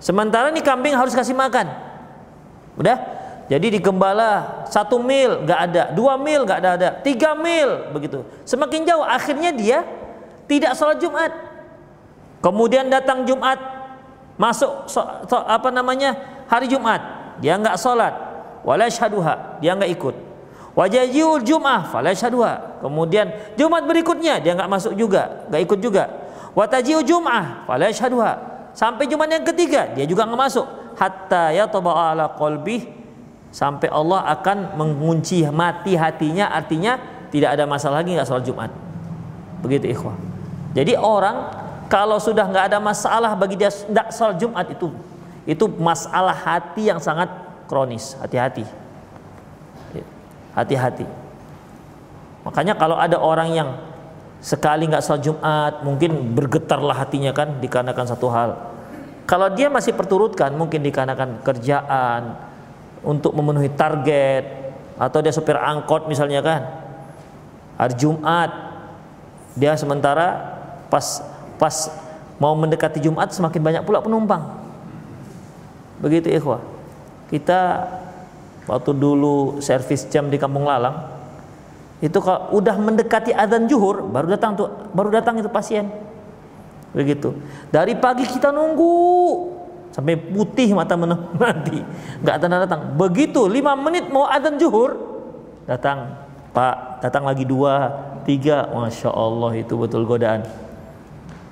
sementara ini kambing harus kasih makan udah jadi di Gembala satu mil nggak ada dua mil nggak ada ada tiga mil begitu semakin jauh akhirnya dia tidak sholat Jumat kemudian datang Jumat masuk so, so, apa namanya hari Jumat dia nggak sholat wala syaduha dia nggak ikut Wajajiul Jum'ah fala syadwa. Kemudian Jumat berikutnya dia nggak masuk juga, nggak ikut juga. Watajiul Jum'ah fala syadwa. Sampai Jumat yang ketiga dia juga nggak masuk. Hatta ya ala qalbi sampai Allah akan mengunci mati hatinya artinya tidak ada masalah lagi nggak sholat Jumat. Begitu ikhwah. Jadi orang kalau sudah nggak ada masalah bagi dia tidak sholat Jumat itu itu masalah hati yang sangat kronis. Hati-hati hati-hati. Makanya kalau ada orang yang sekali nggak sholat Jumat, mungkin bergetarlah hatinya kan dikarenakan satu hal. Kalau dia masih perturutkan, mungkin dikarenakan kerjaan untuk memenuhi target atau dia sopir angkot misalnya kan. Hari Jumat dia sementara pas pas mau mendekati Jumat semakin banyak pula penumpang. Begitu ikhwah. Kita waktu dulu servis jam di Kampung Lalang itu kalau udah mendekati adzan zuhur baru datang tuh baru datang itu pasien begitu dari pagi kita nunggu sampai putih mata menanti [LAUGHS] nggak datang datang. Begitu lima menit mau adzan zuhur datang. Pak datang lagi dua tiga. Masya Allah itu betul godaan.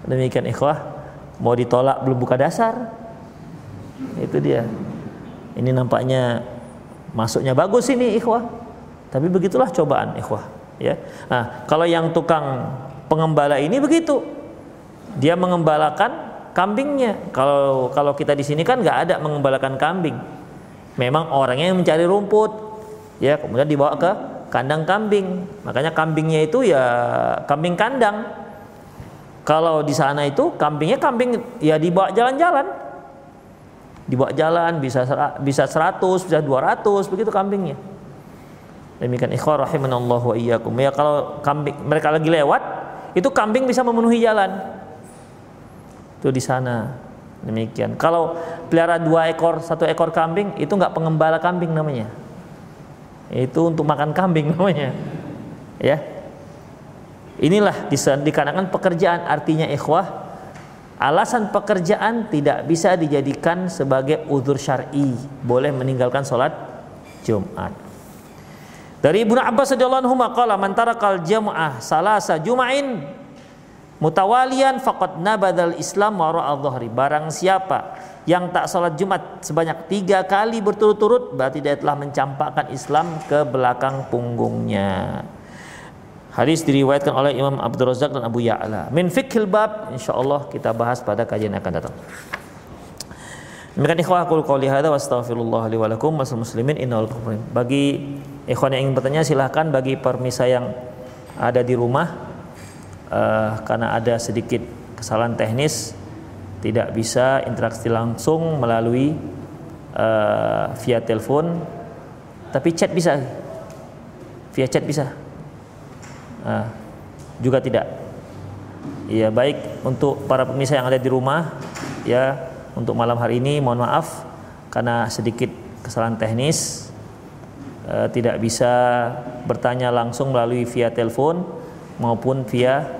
Demikian ikhwah. Mau ditolak belum buka dasar. Itu dia. Ini nampaknya masuknya bagus ini ikhwah. Tapi begitulah cobaan ikhwah ya. Nah kalau yang tukang pengembala ini begitu. Dia mengembalakan kambingnya. Kalau kalau kita di sini kan nggak ada mengembalakan kambing. Memang orangnya yang mencari rumput ya kemudian dibawa ke kandang kambing. Makanya kambingnya itu ya kambing kandang. Kalau di sana itu kambingnya kambing ya dibawa jalan-jalan. Dibawa jalan bisa bisa 100 bisa 200 begitu kambingnya. Demikian ikhwah rahimanallahu wa iyyakum. Ya kalau kambing mereka lagi lewat itu kambing bisa memenuhi jalan itu di sana. Demikian. Kalau pelihara dua ekor satu ekor kambing itu nggak pengembala kambing namanya. Itu untuk makan kambing [LAUGHS] namanya. Ya. Inilah dikarenakan pekerjaan artinya ikhwah alasan pekerjaan tidak bisa dijadikan sebagai uzur syar'i. Boleh meninggalkan sholat Jumat. Dari Ibnu Abbas radhiyallahu anhu qala man tarakal jam'ah salasa jum'ain mutawalian faqad nabadal Islam wara dhahri. Barang siapa yang tak salat Jumat sebanyak tiga kali berturut-turut berarti dia telah mencampakkan Islam ke belakang punggungnya. Hadis diriwayatkan oleh Imam Abdul Razak dan Abu Ya'la. Min fikhil bab insyaallah kita bahas pada kajian yang akan datang. Demikian ikhwah aku qouli hadza wa astaghfirullah li wa lakum muslimin innal Bagi ikhwan yang ingin bertanya silahkan bagi permisa yang ada di rumah uh, karena ada sedikit kesalahan teknis tidak bisa interaksi langsung melalui uh, via telepon. Tapi chat bisa. Via chat bisa. Uh, juga tidak. Ya baik untuk para pemirsa yang ada di rumah ya untuk malam hari ini mohon maaf karena sedikit kesalahan teknis. Tidak bisa bertanya langsung melalui via telepon maupun via.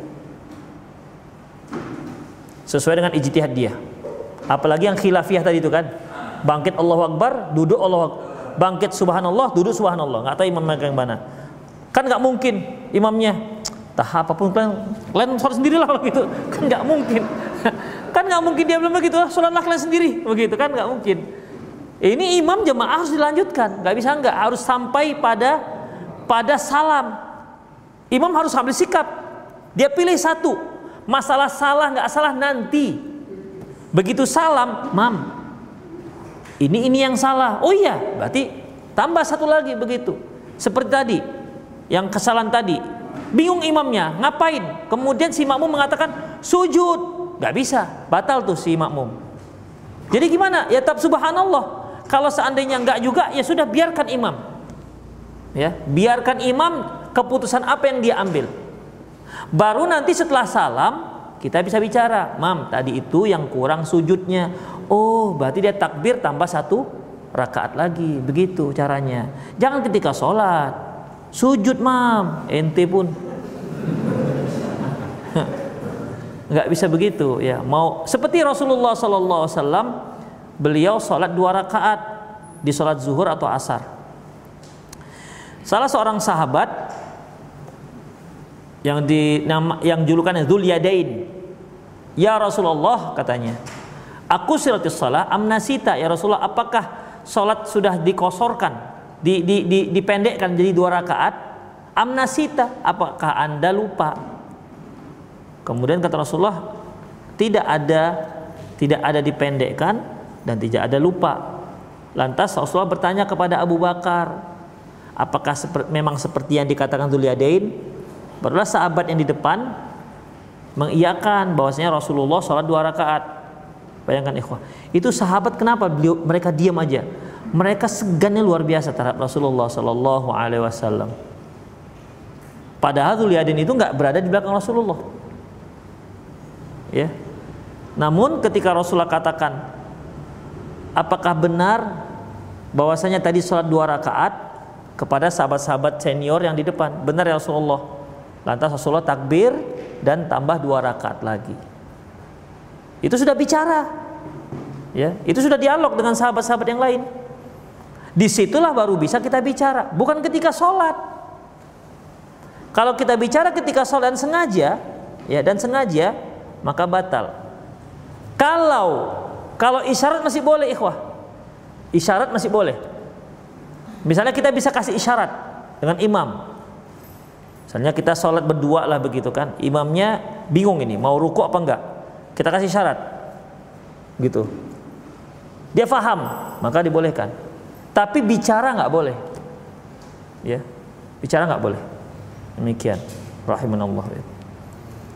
Sesuai dengan ijtihad dia. Apalagi yang khilafiyah tadi itu kan. Bangkit Allahu Akbar, duduk Allah. Bangkit subhanallah, duduk subhanallah. Enggak tahu imam yang mana. Kan nggak mungkin imamnya tahap apa pun kalian kalian sholat sendirilah [LAUGHS] kalau gitu kan nggak mungkin [LAUGHS] kan nggak mungkin dia bilang begitu sholatlah kalian sendiri [LAUGHS] begitu kan nggak mungkin ini imam jemaah harus dilanjutkan, nggak bisa nggak harus sampai pada pada salam. Imam harus ambil sikap. Dia pilih satu. Masalah salah nggak salah nanti. Begitu salam, mam. Ini ini yang salah. Oh iya, berarti tambah satu lagi begitu. Seperti tadi, yang kesalahan tadi. Bingung imamnya, ngapain? Kemudian si makmum mengatakan sujud, nggak bisa, batal tuh si makmum. Jadi gimana? Ya tetap subhanallah. Kalau seandainya enggak juga, ya sudah biarkan imam. Ya, biarkan imam keputusan apa yang dia ambil. Baru nanti setelah salam kita bisa bicara, "Mam, tadi itu yang kurang sujudnya." Oh, berarti dia takbir tambah satu rakaat lagi. Begitu caranya. Jangan ketika sholat sujud, Mam. Ente pun [LAUGHS] nggak bisa begitu ya. Mau seperti Rasulullah Sallallahu Alaihi Wasallam beliau sholat dua rakaat di sholat zuhur atau asar. Salah seorang sahabat yang di nama yang julukannya Dzul Yadain. Ya Rasulullah katanya, aku silatis salat amnasita ya Rasulullah apakah sholat sudah dikosorkan di, di, di, dipendekkan jadi dua rakaat amnasita apakah anda lupa kemudian kata Rasulullah tidak ada tidak ada dipendekkan dan tidak ada lupa. Lantas Rasulullah bertanya kepada Abu Bakar, apakah seper, memang seperti yang dikatakan Dzuliyadain? Barulah sahabat yang di depan mengiyakan bahwasanya Rasulullah sholat dua rakaat. Bayangkan ikhwah. Itu sahabat kenapa beliau mereka diam aja? Mereka segannya luar biasa terhadap Rasulullah Shallallahu Alaihi Wasallam. Padahal Dzuliyadain itu nggak berada di belakang Rasulullah. Ya. Namun ketika Rasulullah katakan apakah benar bahwasanya tadi sholat dua rakaat kepada sahabat-sahabat senior yang di depan benar ya Rasulullah lantas Rasulullah takbir dan tambah dua rakaat lagi itu sudah bicara ya itu sudah dialog dengan sahabat-sahabat yang lain di situlah baru bisa kita bicara bukan ketika sholat kalau kita bicara ketika sholat dan sengaja ya dan sengaja maka batal kalau kalau isyarat masih boleh ikhwah. Isyarat masih boleh. Misalnya kita bisa kasih isyarat dengan imam. Misalnya kita sholat berdua lah begitu kan. Imamnya bingung ini mau ruku apa enggak. Kita kasih syarat. Gitu. Dia faham, maka dibolehkan. Tapi bicara nggak boleh. Ya. Bicara nggak boleh. Demikian. Rahimanallah.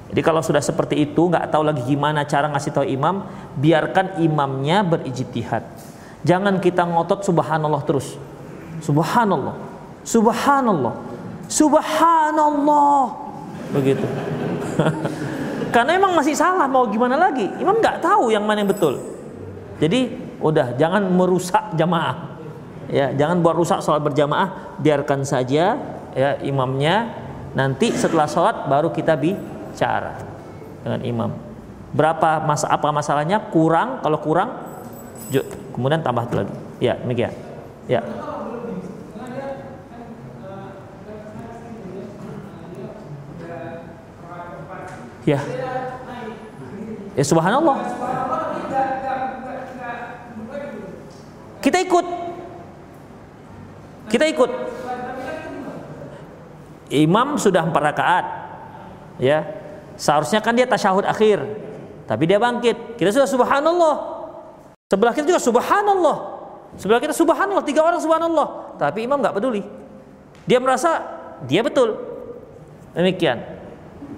Jadi kalau sudah seperti itu nggak tahu lagi gimana cara ngasih tahu imam, biarkan imamnya berijtihad. Jangan kita ngotot subhanallah terus. Subhanallah. Subhanallah. Subhanallah. Begitu. [LAUGHS] Karena emang masih salah mau gimana lagi? Imam nggak tahu yang mana yang betul. Jadi udah jangan merusak jamaah. Ya, jangan buat rusak sholat berjamaah, biarkan saja ya imamnya nanti setelah sholat baru kita bicara dengan imam. Berapa masa apa masalahnya? Kurang, kalau kurang kemudian tambah lagi. Ya, demikian. Ya. Ya. Ya subhanallah. Kita ikut. Kita ikut. Imam sudah empat rakaat. Ya. Seharusnya kan dia tasyahud akhir. Tapi dia bangkit. Kita sudah subhanallah. Sebelah kita juga subhanallah. Sebelah kita subhanallah, tiga orang subhanallah. Tapi imam nggak peduli. Dia merasa dia betul. Demikian.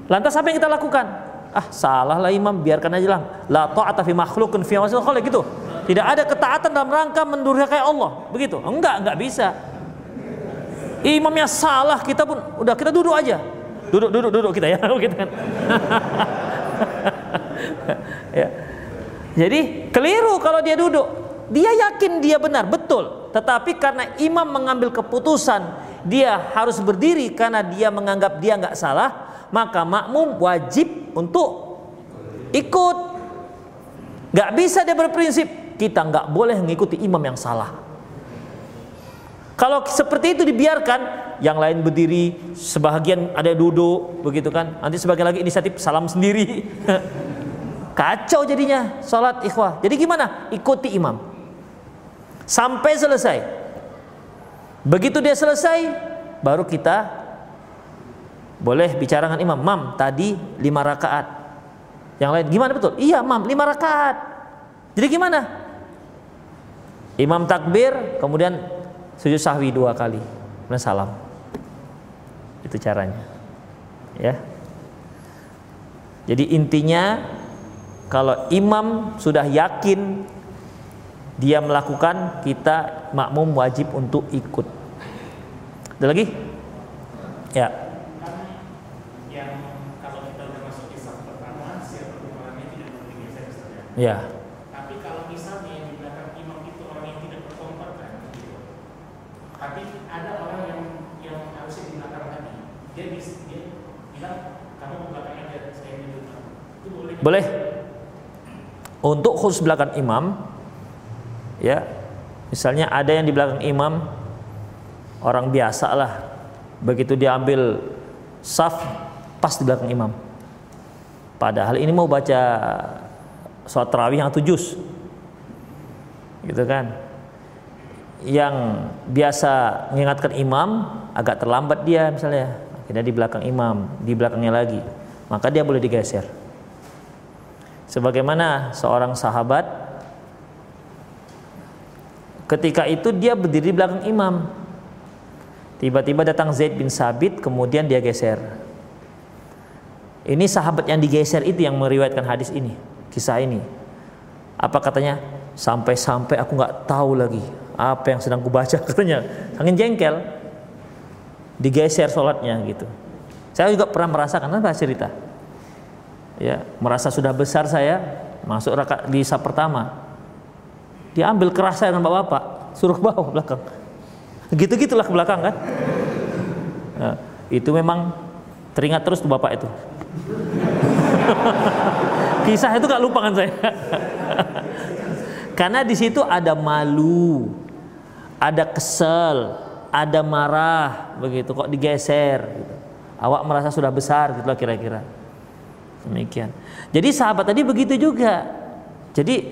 Lantas apa yang kita lakukan? Ah, salah lah imam, biarkan aja lah. La ta'ata fi makhluqin fi khaliq gitu. Tidak ada ketaatan dalam rangka mendurhakai Allah. Begitu. Enggak, enggak bisa. Imamnya salah, kita pun udah kita duduk aja. Duduk, duduk, duduk kita ya, [LAUGHS] gitu kan. [LAUGHS] ya. Jadi keliru kalau dia duduk. Dia yakin dia benar, betul. Tetapi karena imam mengambil keputusan, dia harus berdiri karena dia menganggap dia nggak salah, maka makmum wajib untuk ikut. Gak bisa dia berprinsip kita nggak boleh mengikuti imam yang salah. Kalau seperti itu dibiarkan, yang lain berdiri, sebagian ada duduk, begitu kan? Nanti sebagian lagi inisiatif salam sendiri. [LAUGHS] Kacau jadinya sholat ikhwah. Jadi gimana? Ikuti imam. Sampai selesai. Begitu dia selesai, baru kita boleh bicara dengan imam, mam tadi lima rakaat. Yang lain gimana betul? Iya mam lima rakaat. Jadi gimana? Imam takbir, kemudian sujud sahwi dua kali, kemudian salam. Itu caranya. Ya. Jadi intinya kalau imam sudah yakin dia melakukan, kita makmum wajib untuk ikut. Ada lagi? Ya. Ya. Tapi kalau misalnya di belakang imam itu orang yang tidak berkompeten, kan, gitu. Tapi ada orang yang yang harusnya di belakang tadi, dia bisa dia bilang kamu ke belakang aja, saya di belakang. Itu boleh. Boleh. Untuk khusus belakang imam, ya, misalnya ada yang di belakang imam orang biasa lah, begitu diambil saf pas di belakang imam. Padahal ini mau baca sholat terawih yang tujus gitu kan? Yang biasa mengingatkan imam agak terlambat dia misalnya. Akhirnya di belakang imam di belakangnya lagi. Maka dia boleh digeser. Sebagaimana seorang sahabat ketika itu dia berdiri di belakang imam. Tiba-tiba datang Zaid bin Sabit kemudian dia geser. Ini sahabat yang digeser itu yang meriwayatkan hadis ini kisah ini. Apa katanya? Sampai-sampai aku nggak tahu lagi apa yang sedang kubaca [LAUGHS] katanya. Angin jengkel. Digeser sholatnya gitu. Saya juga pernah merasakan apa cerita. Ya, merasa sudah besar saya masuk rakaat di sab pertama. Diambil keras saya dengan bapak-bapak, suruh [LAUGHS] ke belakang. Gitu-gitulah ke belakang kan. Nah, itu memang teringat terus tuh bapak itu. [LAUGHS] Kisah itu gak lupakan saya. Karena di situ ada malu, ada kesel, ada marah, begitu kok digeser. Gitu. Awak merasa sudah besar, gitulah kira-kira. Demikian. Jadi sahabat tadi begitu juga. Jadi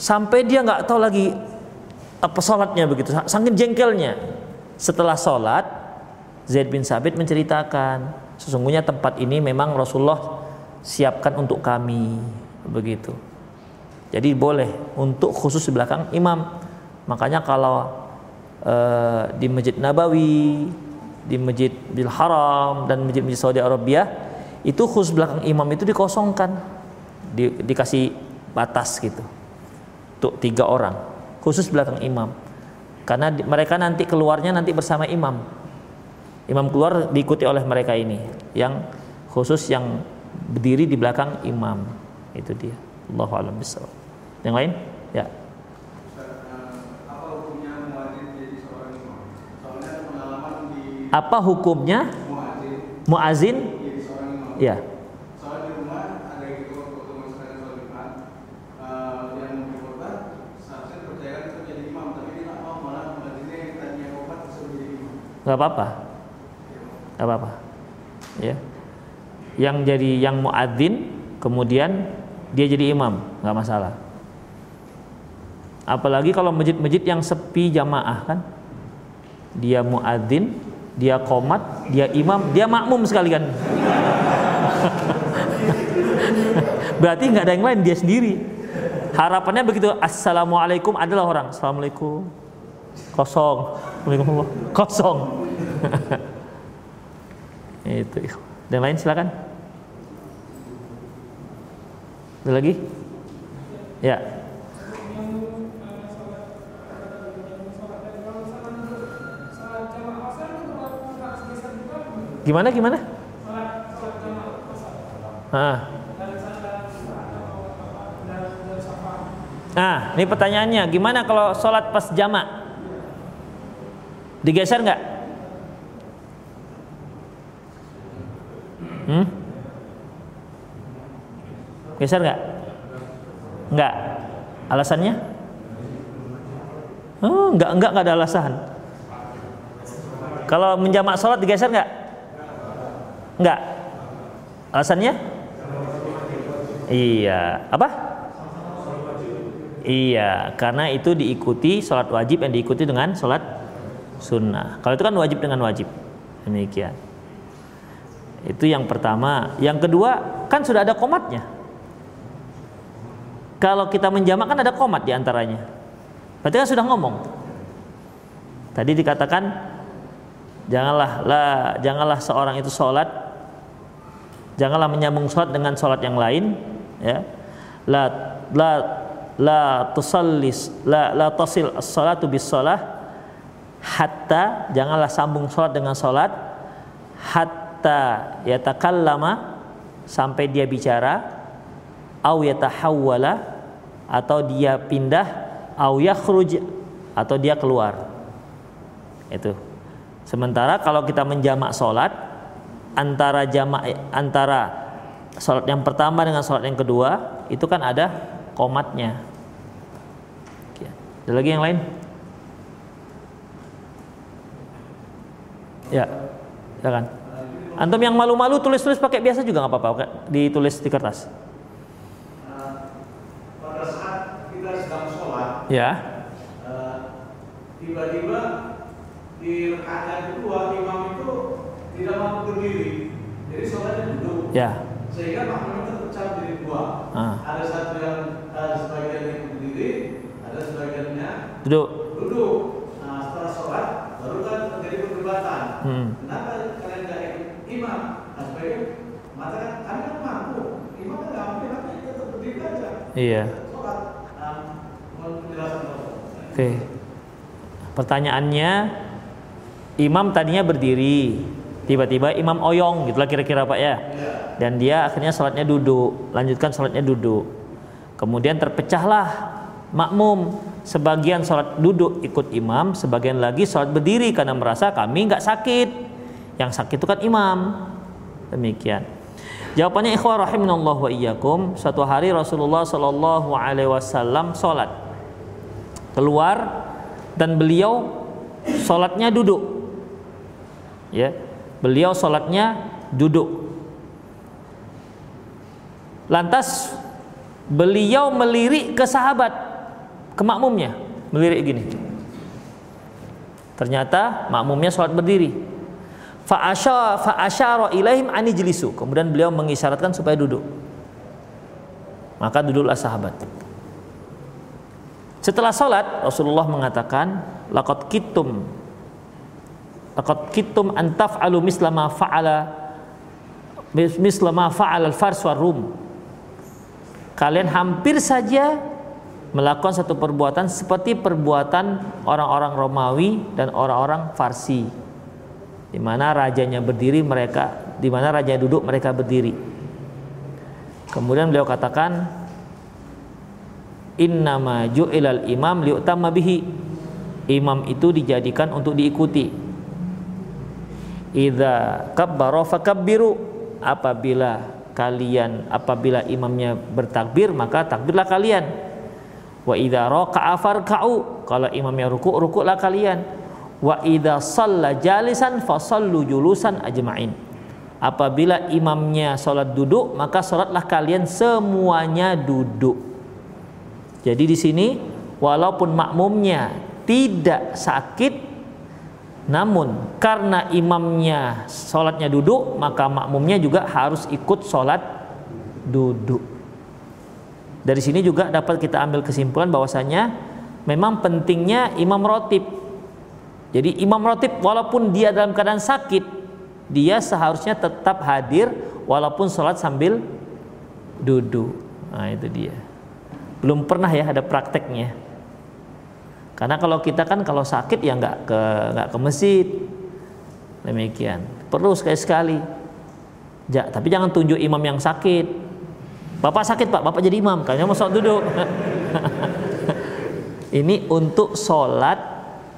sampai dia nggak tahu lagi apa sholatnya begitu, saking jengkelnya. Setelah sholat, Zaid bin Sabit menceritakan, sesungguhnya tempat ini memang Rasulullah siapkan untuk kami begitu. Jadi boleh untuk khusus di belakang imam. Makanya kalau e, di Masjid Nabawi di Masjid Bil Haram dan masjid-masjid Saudi Arabia itu khusus belakang imam itu dikosongkan. Di, dikasih batas gitu. Untuk tiga orang. Khusus belakang imam. Karena di, mereka nanti keluarnya nanti bersama imam. Imam keluar diikuti oleh mereka ini. Yang khusus yang berdiri di belakang imam. Itu dia. Allahu a'lam. Yang lain? Ya. Apa hukumnya muazin? Ya. Gak apa-apa. Gak apa-apa. Ya. Yang jadi yang muadzin kemudian dia jadi imam, nggak masalah. Apalagi kalau masjid-masjid yang sepi jamaah kan. Dia muadzin, dia komat, dia imam, dia makmum sekalian. [LAUGHS] Berarti nggak ada yang lain, dia sendiri. Harapannya begitu. Assalamualaikum adalah orang. Assalamualaikum. Kosong. [LAUGHS] Kosong. [LAUGHS] itu. Dan lain silakan. Ada lagi? Ya. Gimana gimana? Ah. Nah, ini pertanyaannya, gimana kalau sholat pas jamak? Digeser nggak? Hmm? Geser nggak? Nggak. Alasannya? Oh, nggak nggak nggak ada alasan. Kalau menjamak sholat digeser nggak? Enggak. Alasannya? Iya. Apa? Iya, karena itu diikuti sholat wajib yang diikuti dengan sholat sunnah. Kalau itu kan wajib dengan wajib. Demikian. Itu yang pertama. Yang kedua, kan sudah ada komatnya. Kalau kita menjamak kan ada komat di antaranya. Berarti kan sudah ngomong. Tadi dikatakan janganlah lah janganlah seorang itu sholat janganlah menyambung sholat dengan sholat yang lain ya la la la tusallis la la tasil as-salatu bis salah hatta janganlah sambung sholat dengan sholat hatta yatakallama sampai dia bicara au yatahawwala atau dia pindah au yakhruj atau dia keluar itu sementara kalau kita menjamak sholat antara jamak antara sholat yang pertama dengan sholat yang kedua itu kan ada komatnya. Ada lagi yang lain? Ya, ya kan. Antum yang malu-malu tulis-tulis pakai biasa juga nggak apa-apa, ditulis di kertas. pada saat kita sedang sholat, Ya. eh, tiba-tiba di rakaat kedua imam itu tidak mampu berdiri, jadi sholatnya duduk. Ya. Sehingga makmumnya terpecah menjadi dua. Ah. Ada satu yang ada sebagian yang berdiri, ada sebagiannya Duduk. duduk. Nah setelah sholat baru kan terjadi perdebatan. Hmm. Kenapa kalian tidak ikut imam? Nah sebagian mengatakan kami kan mampu, imam nggak mampu, tapi tetap berdiri aja. Iya. Sholat. Nah, mohon penjelasan Bapak. Oke. Pertanyaannya imam tadinya berdiri, tiba-tiba imam oyong gitulah kira-kira Pak ya. Dan dia akhirnya sholatnya duduk, lanjutkan sholatnya duduk. Kemudian terpecahlah makmum, sebagian sholat duduk ikut imam, sebagian lagi sholat berdiri karena merasa kami nggak sakit. Yang sakit itu kan imam. Demikian. Jawabannya ikhwah rahimanallah wa iyyakum. Suatu hari Rasulullah Shallallahu alaihi wasallam sholat keluar dan beliau sholatnya duduk. Ya beliau sholatnya duduk. Lantas beliau melirik ke sahabat ke makmumnya. Melirik gini. Ternyata makmumnya sholat berdiri. Kemudian beliau mengisyaratkan supaya duduk. Maka duduklah sahabat setelah sholat Rasulullah mengatakan laqad kitum laqad kitum an taf'alu misla ma fa'ala misla ma fa'ala al-fars rum. Kalian hampir saja melakukan satu perbuatan seperti perbuatan orang-orang Romawi dan orang-orang Farsi di mana rajanya berdiri mereka di mana raja duduk mereka berdiri. Kemudian beliau katakan innama ju'ilal imam liutamma bihi. Imam itu dijadikan untuk diikuti. Idza kabbara fakabbiru. Apabila kalian apabila imamnya bertakbir maka takbirlah kalian. Wa idza raka'a farka'u. Kalau imamnya ruku' rukuklah kalian. Wa idza shalla jalisan fasallu julusan ajma'in. Apabila imamnya sholat duduk maka sholatlah kalian semuanya duduk. Jadi di sini walaupun makmumnya tidak sakit namun karena imamnya sholatnya duduk maka makmumnya juga harus ikut sholat duduk. Dari sini juga dapat kita ambil kesimpulan bahwasanya memang pentingnya imam rotib. Jadi imam rotib walaupun dia dalam keadaan sakit dia seharusnya tetap hadir walaupun sholat sambil duduk. Nah itu dia belum pernah ya ada prakteknya. Karena kalau kita kan kalau sakit ya nggak ke nggak ke masjid. Demikian. Perlu sekali sekali ja, tapi jangan tunjuk imam yang sakit. Bapak sakit pak. Bapak jadi imam. Kayaknya mau sholat duduk. [LAUGHS] Ini untuk sholat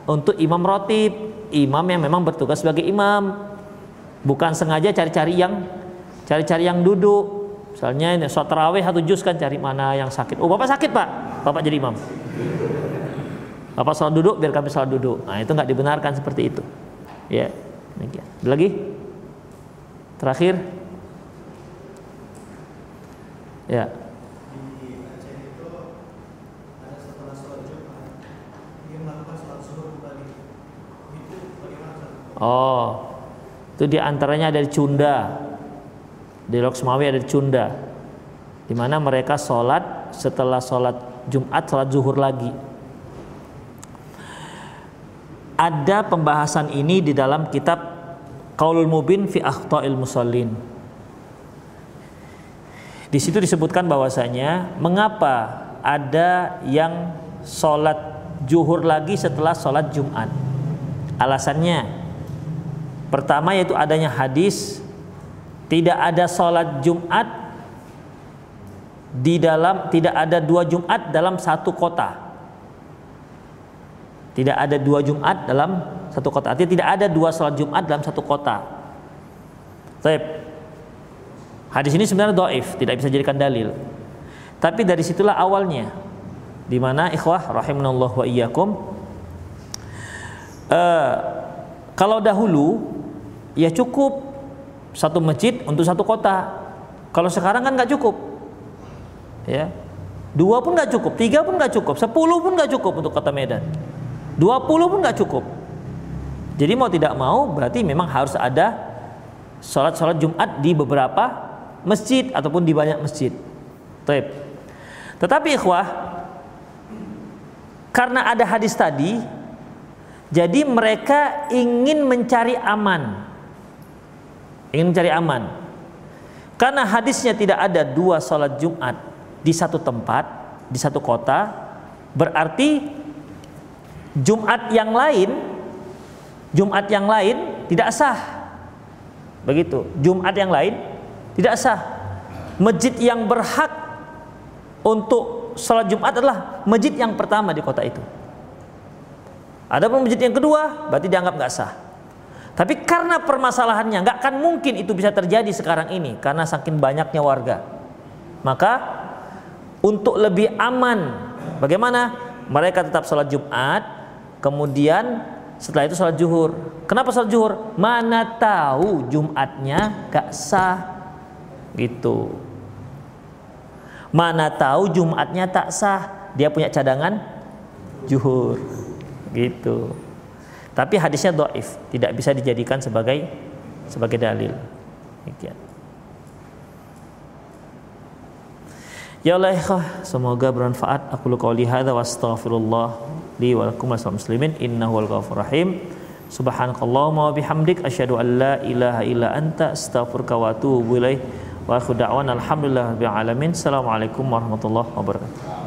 untuk imam rotib. Imam yang memang bertugas sebagai imam. Bukan sengaja cari-cari yang cari-cari yang duduk Misalnya ini sholat tarawih satu juz kan cari mana yang sakit. Oh bapak sakit pak, bapak jadi imam. Bapak sholat duduk biar kami sholat duduk. Nah itu nggak dibenarkan seperti itu. Ya, demikian. Ada lagi? Terakhir. Ya. Oh, itu di antaranya dari Cunda di Loksmawi ada di Cunda di mana mereka sholat setelah sholat Jumat sholat zuhur lagi. Ada pembahasan ini di dalam kitab Qaulul Mubin fi Akhta'il Musallin. Di situ disebutkan bahwasanya mengapa ada yang sholat zuhur lagi setelah sholat Jumat? Alasannya pertama yaitu adanya hadis tidak ada sholat Jumat di dalam tidak ada dua Jumat dalam satu kota. Tidak ada dua Jumat dalam satu kota. Artinya tidak ada dua sholat Jumat dalam satu kota. Baik. Hadis ini sebenarnya doif, tidak bisa jadikan dalil. Tapi dari situlah awalnya, di mana ikhwah rahimanallah wa iyyakum. Uh, kalau dahulu ya cukup satu masjid untuk satu kota. Kalau sekarang kan nggak cukup, ya. Dua pun nggak cukup, tiga pun nggak cukup, sepuluh pun nggak cukup untuk kota Medan. Dua puluh pun nggak cukup. Jadi mau tidak mau berarti memang harus ada sholat-sholat Jumat di beberapa masjid ataupun di banyak masjid. Taib. Tetapi ikhwah, karena ada hadis tadi, jadi mereka ingin mencari aman ingin mencari aman. Karena hadisnya tidak ada dua sholat Jumat di satu tempat, di satu kota, berarti Jumat yang lain, Jumat yang lain tidak sah. Begitu, Jumat yang lain tidak sah. Masjid yang berhak untuk sholat Jumat adalah masjid yang pertama di kota itu. Ada pun masjid yang kedua, berarti dianggap nggak sah. Tapi karena permasalahannya nggak akan mungkin itu bisa terjadi sekarang ini karena saking banyaknya warga. Maka untuk lebih aman, bagaimana? Mereka tetap sholat Jumat, kemudian setelah itu sholat zuhur. Kenapa sholat zuhur? Mana tahu Jumatnya gak sah, gitu. Mana tahu Jumatnya tak sah, dia punya cadangan zuhur, gitu. Tapi hadisnya doif, tidak bisa dijadikan sebagai sebagai dalil. Demikian. Ya Allah, semoga bermanfaat. Aku lu qauli hadza wa astaghfirullah li wa lakum muslimin innahu wal ghafur rahim. Subhanakallahumma wa bihamdik asyhadu an la ilaha illa anta astaghfiruka wa atubu. Wa akhu da'wana alhamdulillah rabbil alamin. Assalamualaikum warahmatullahi wabarakatuh.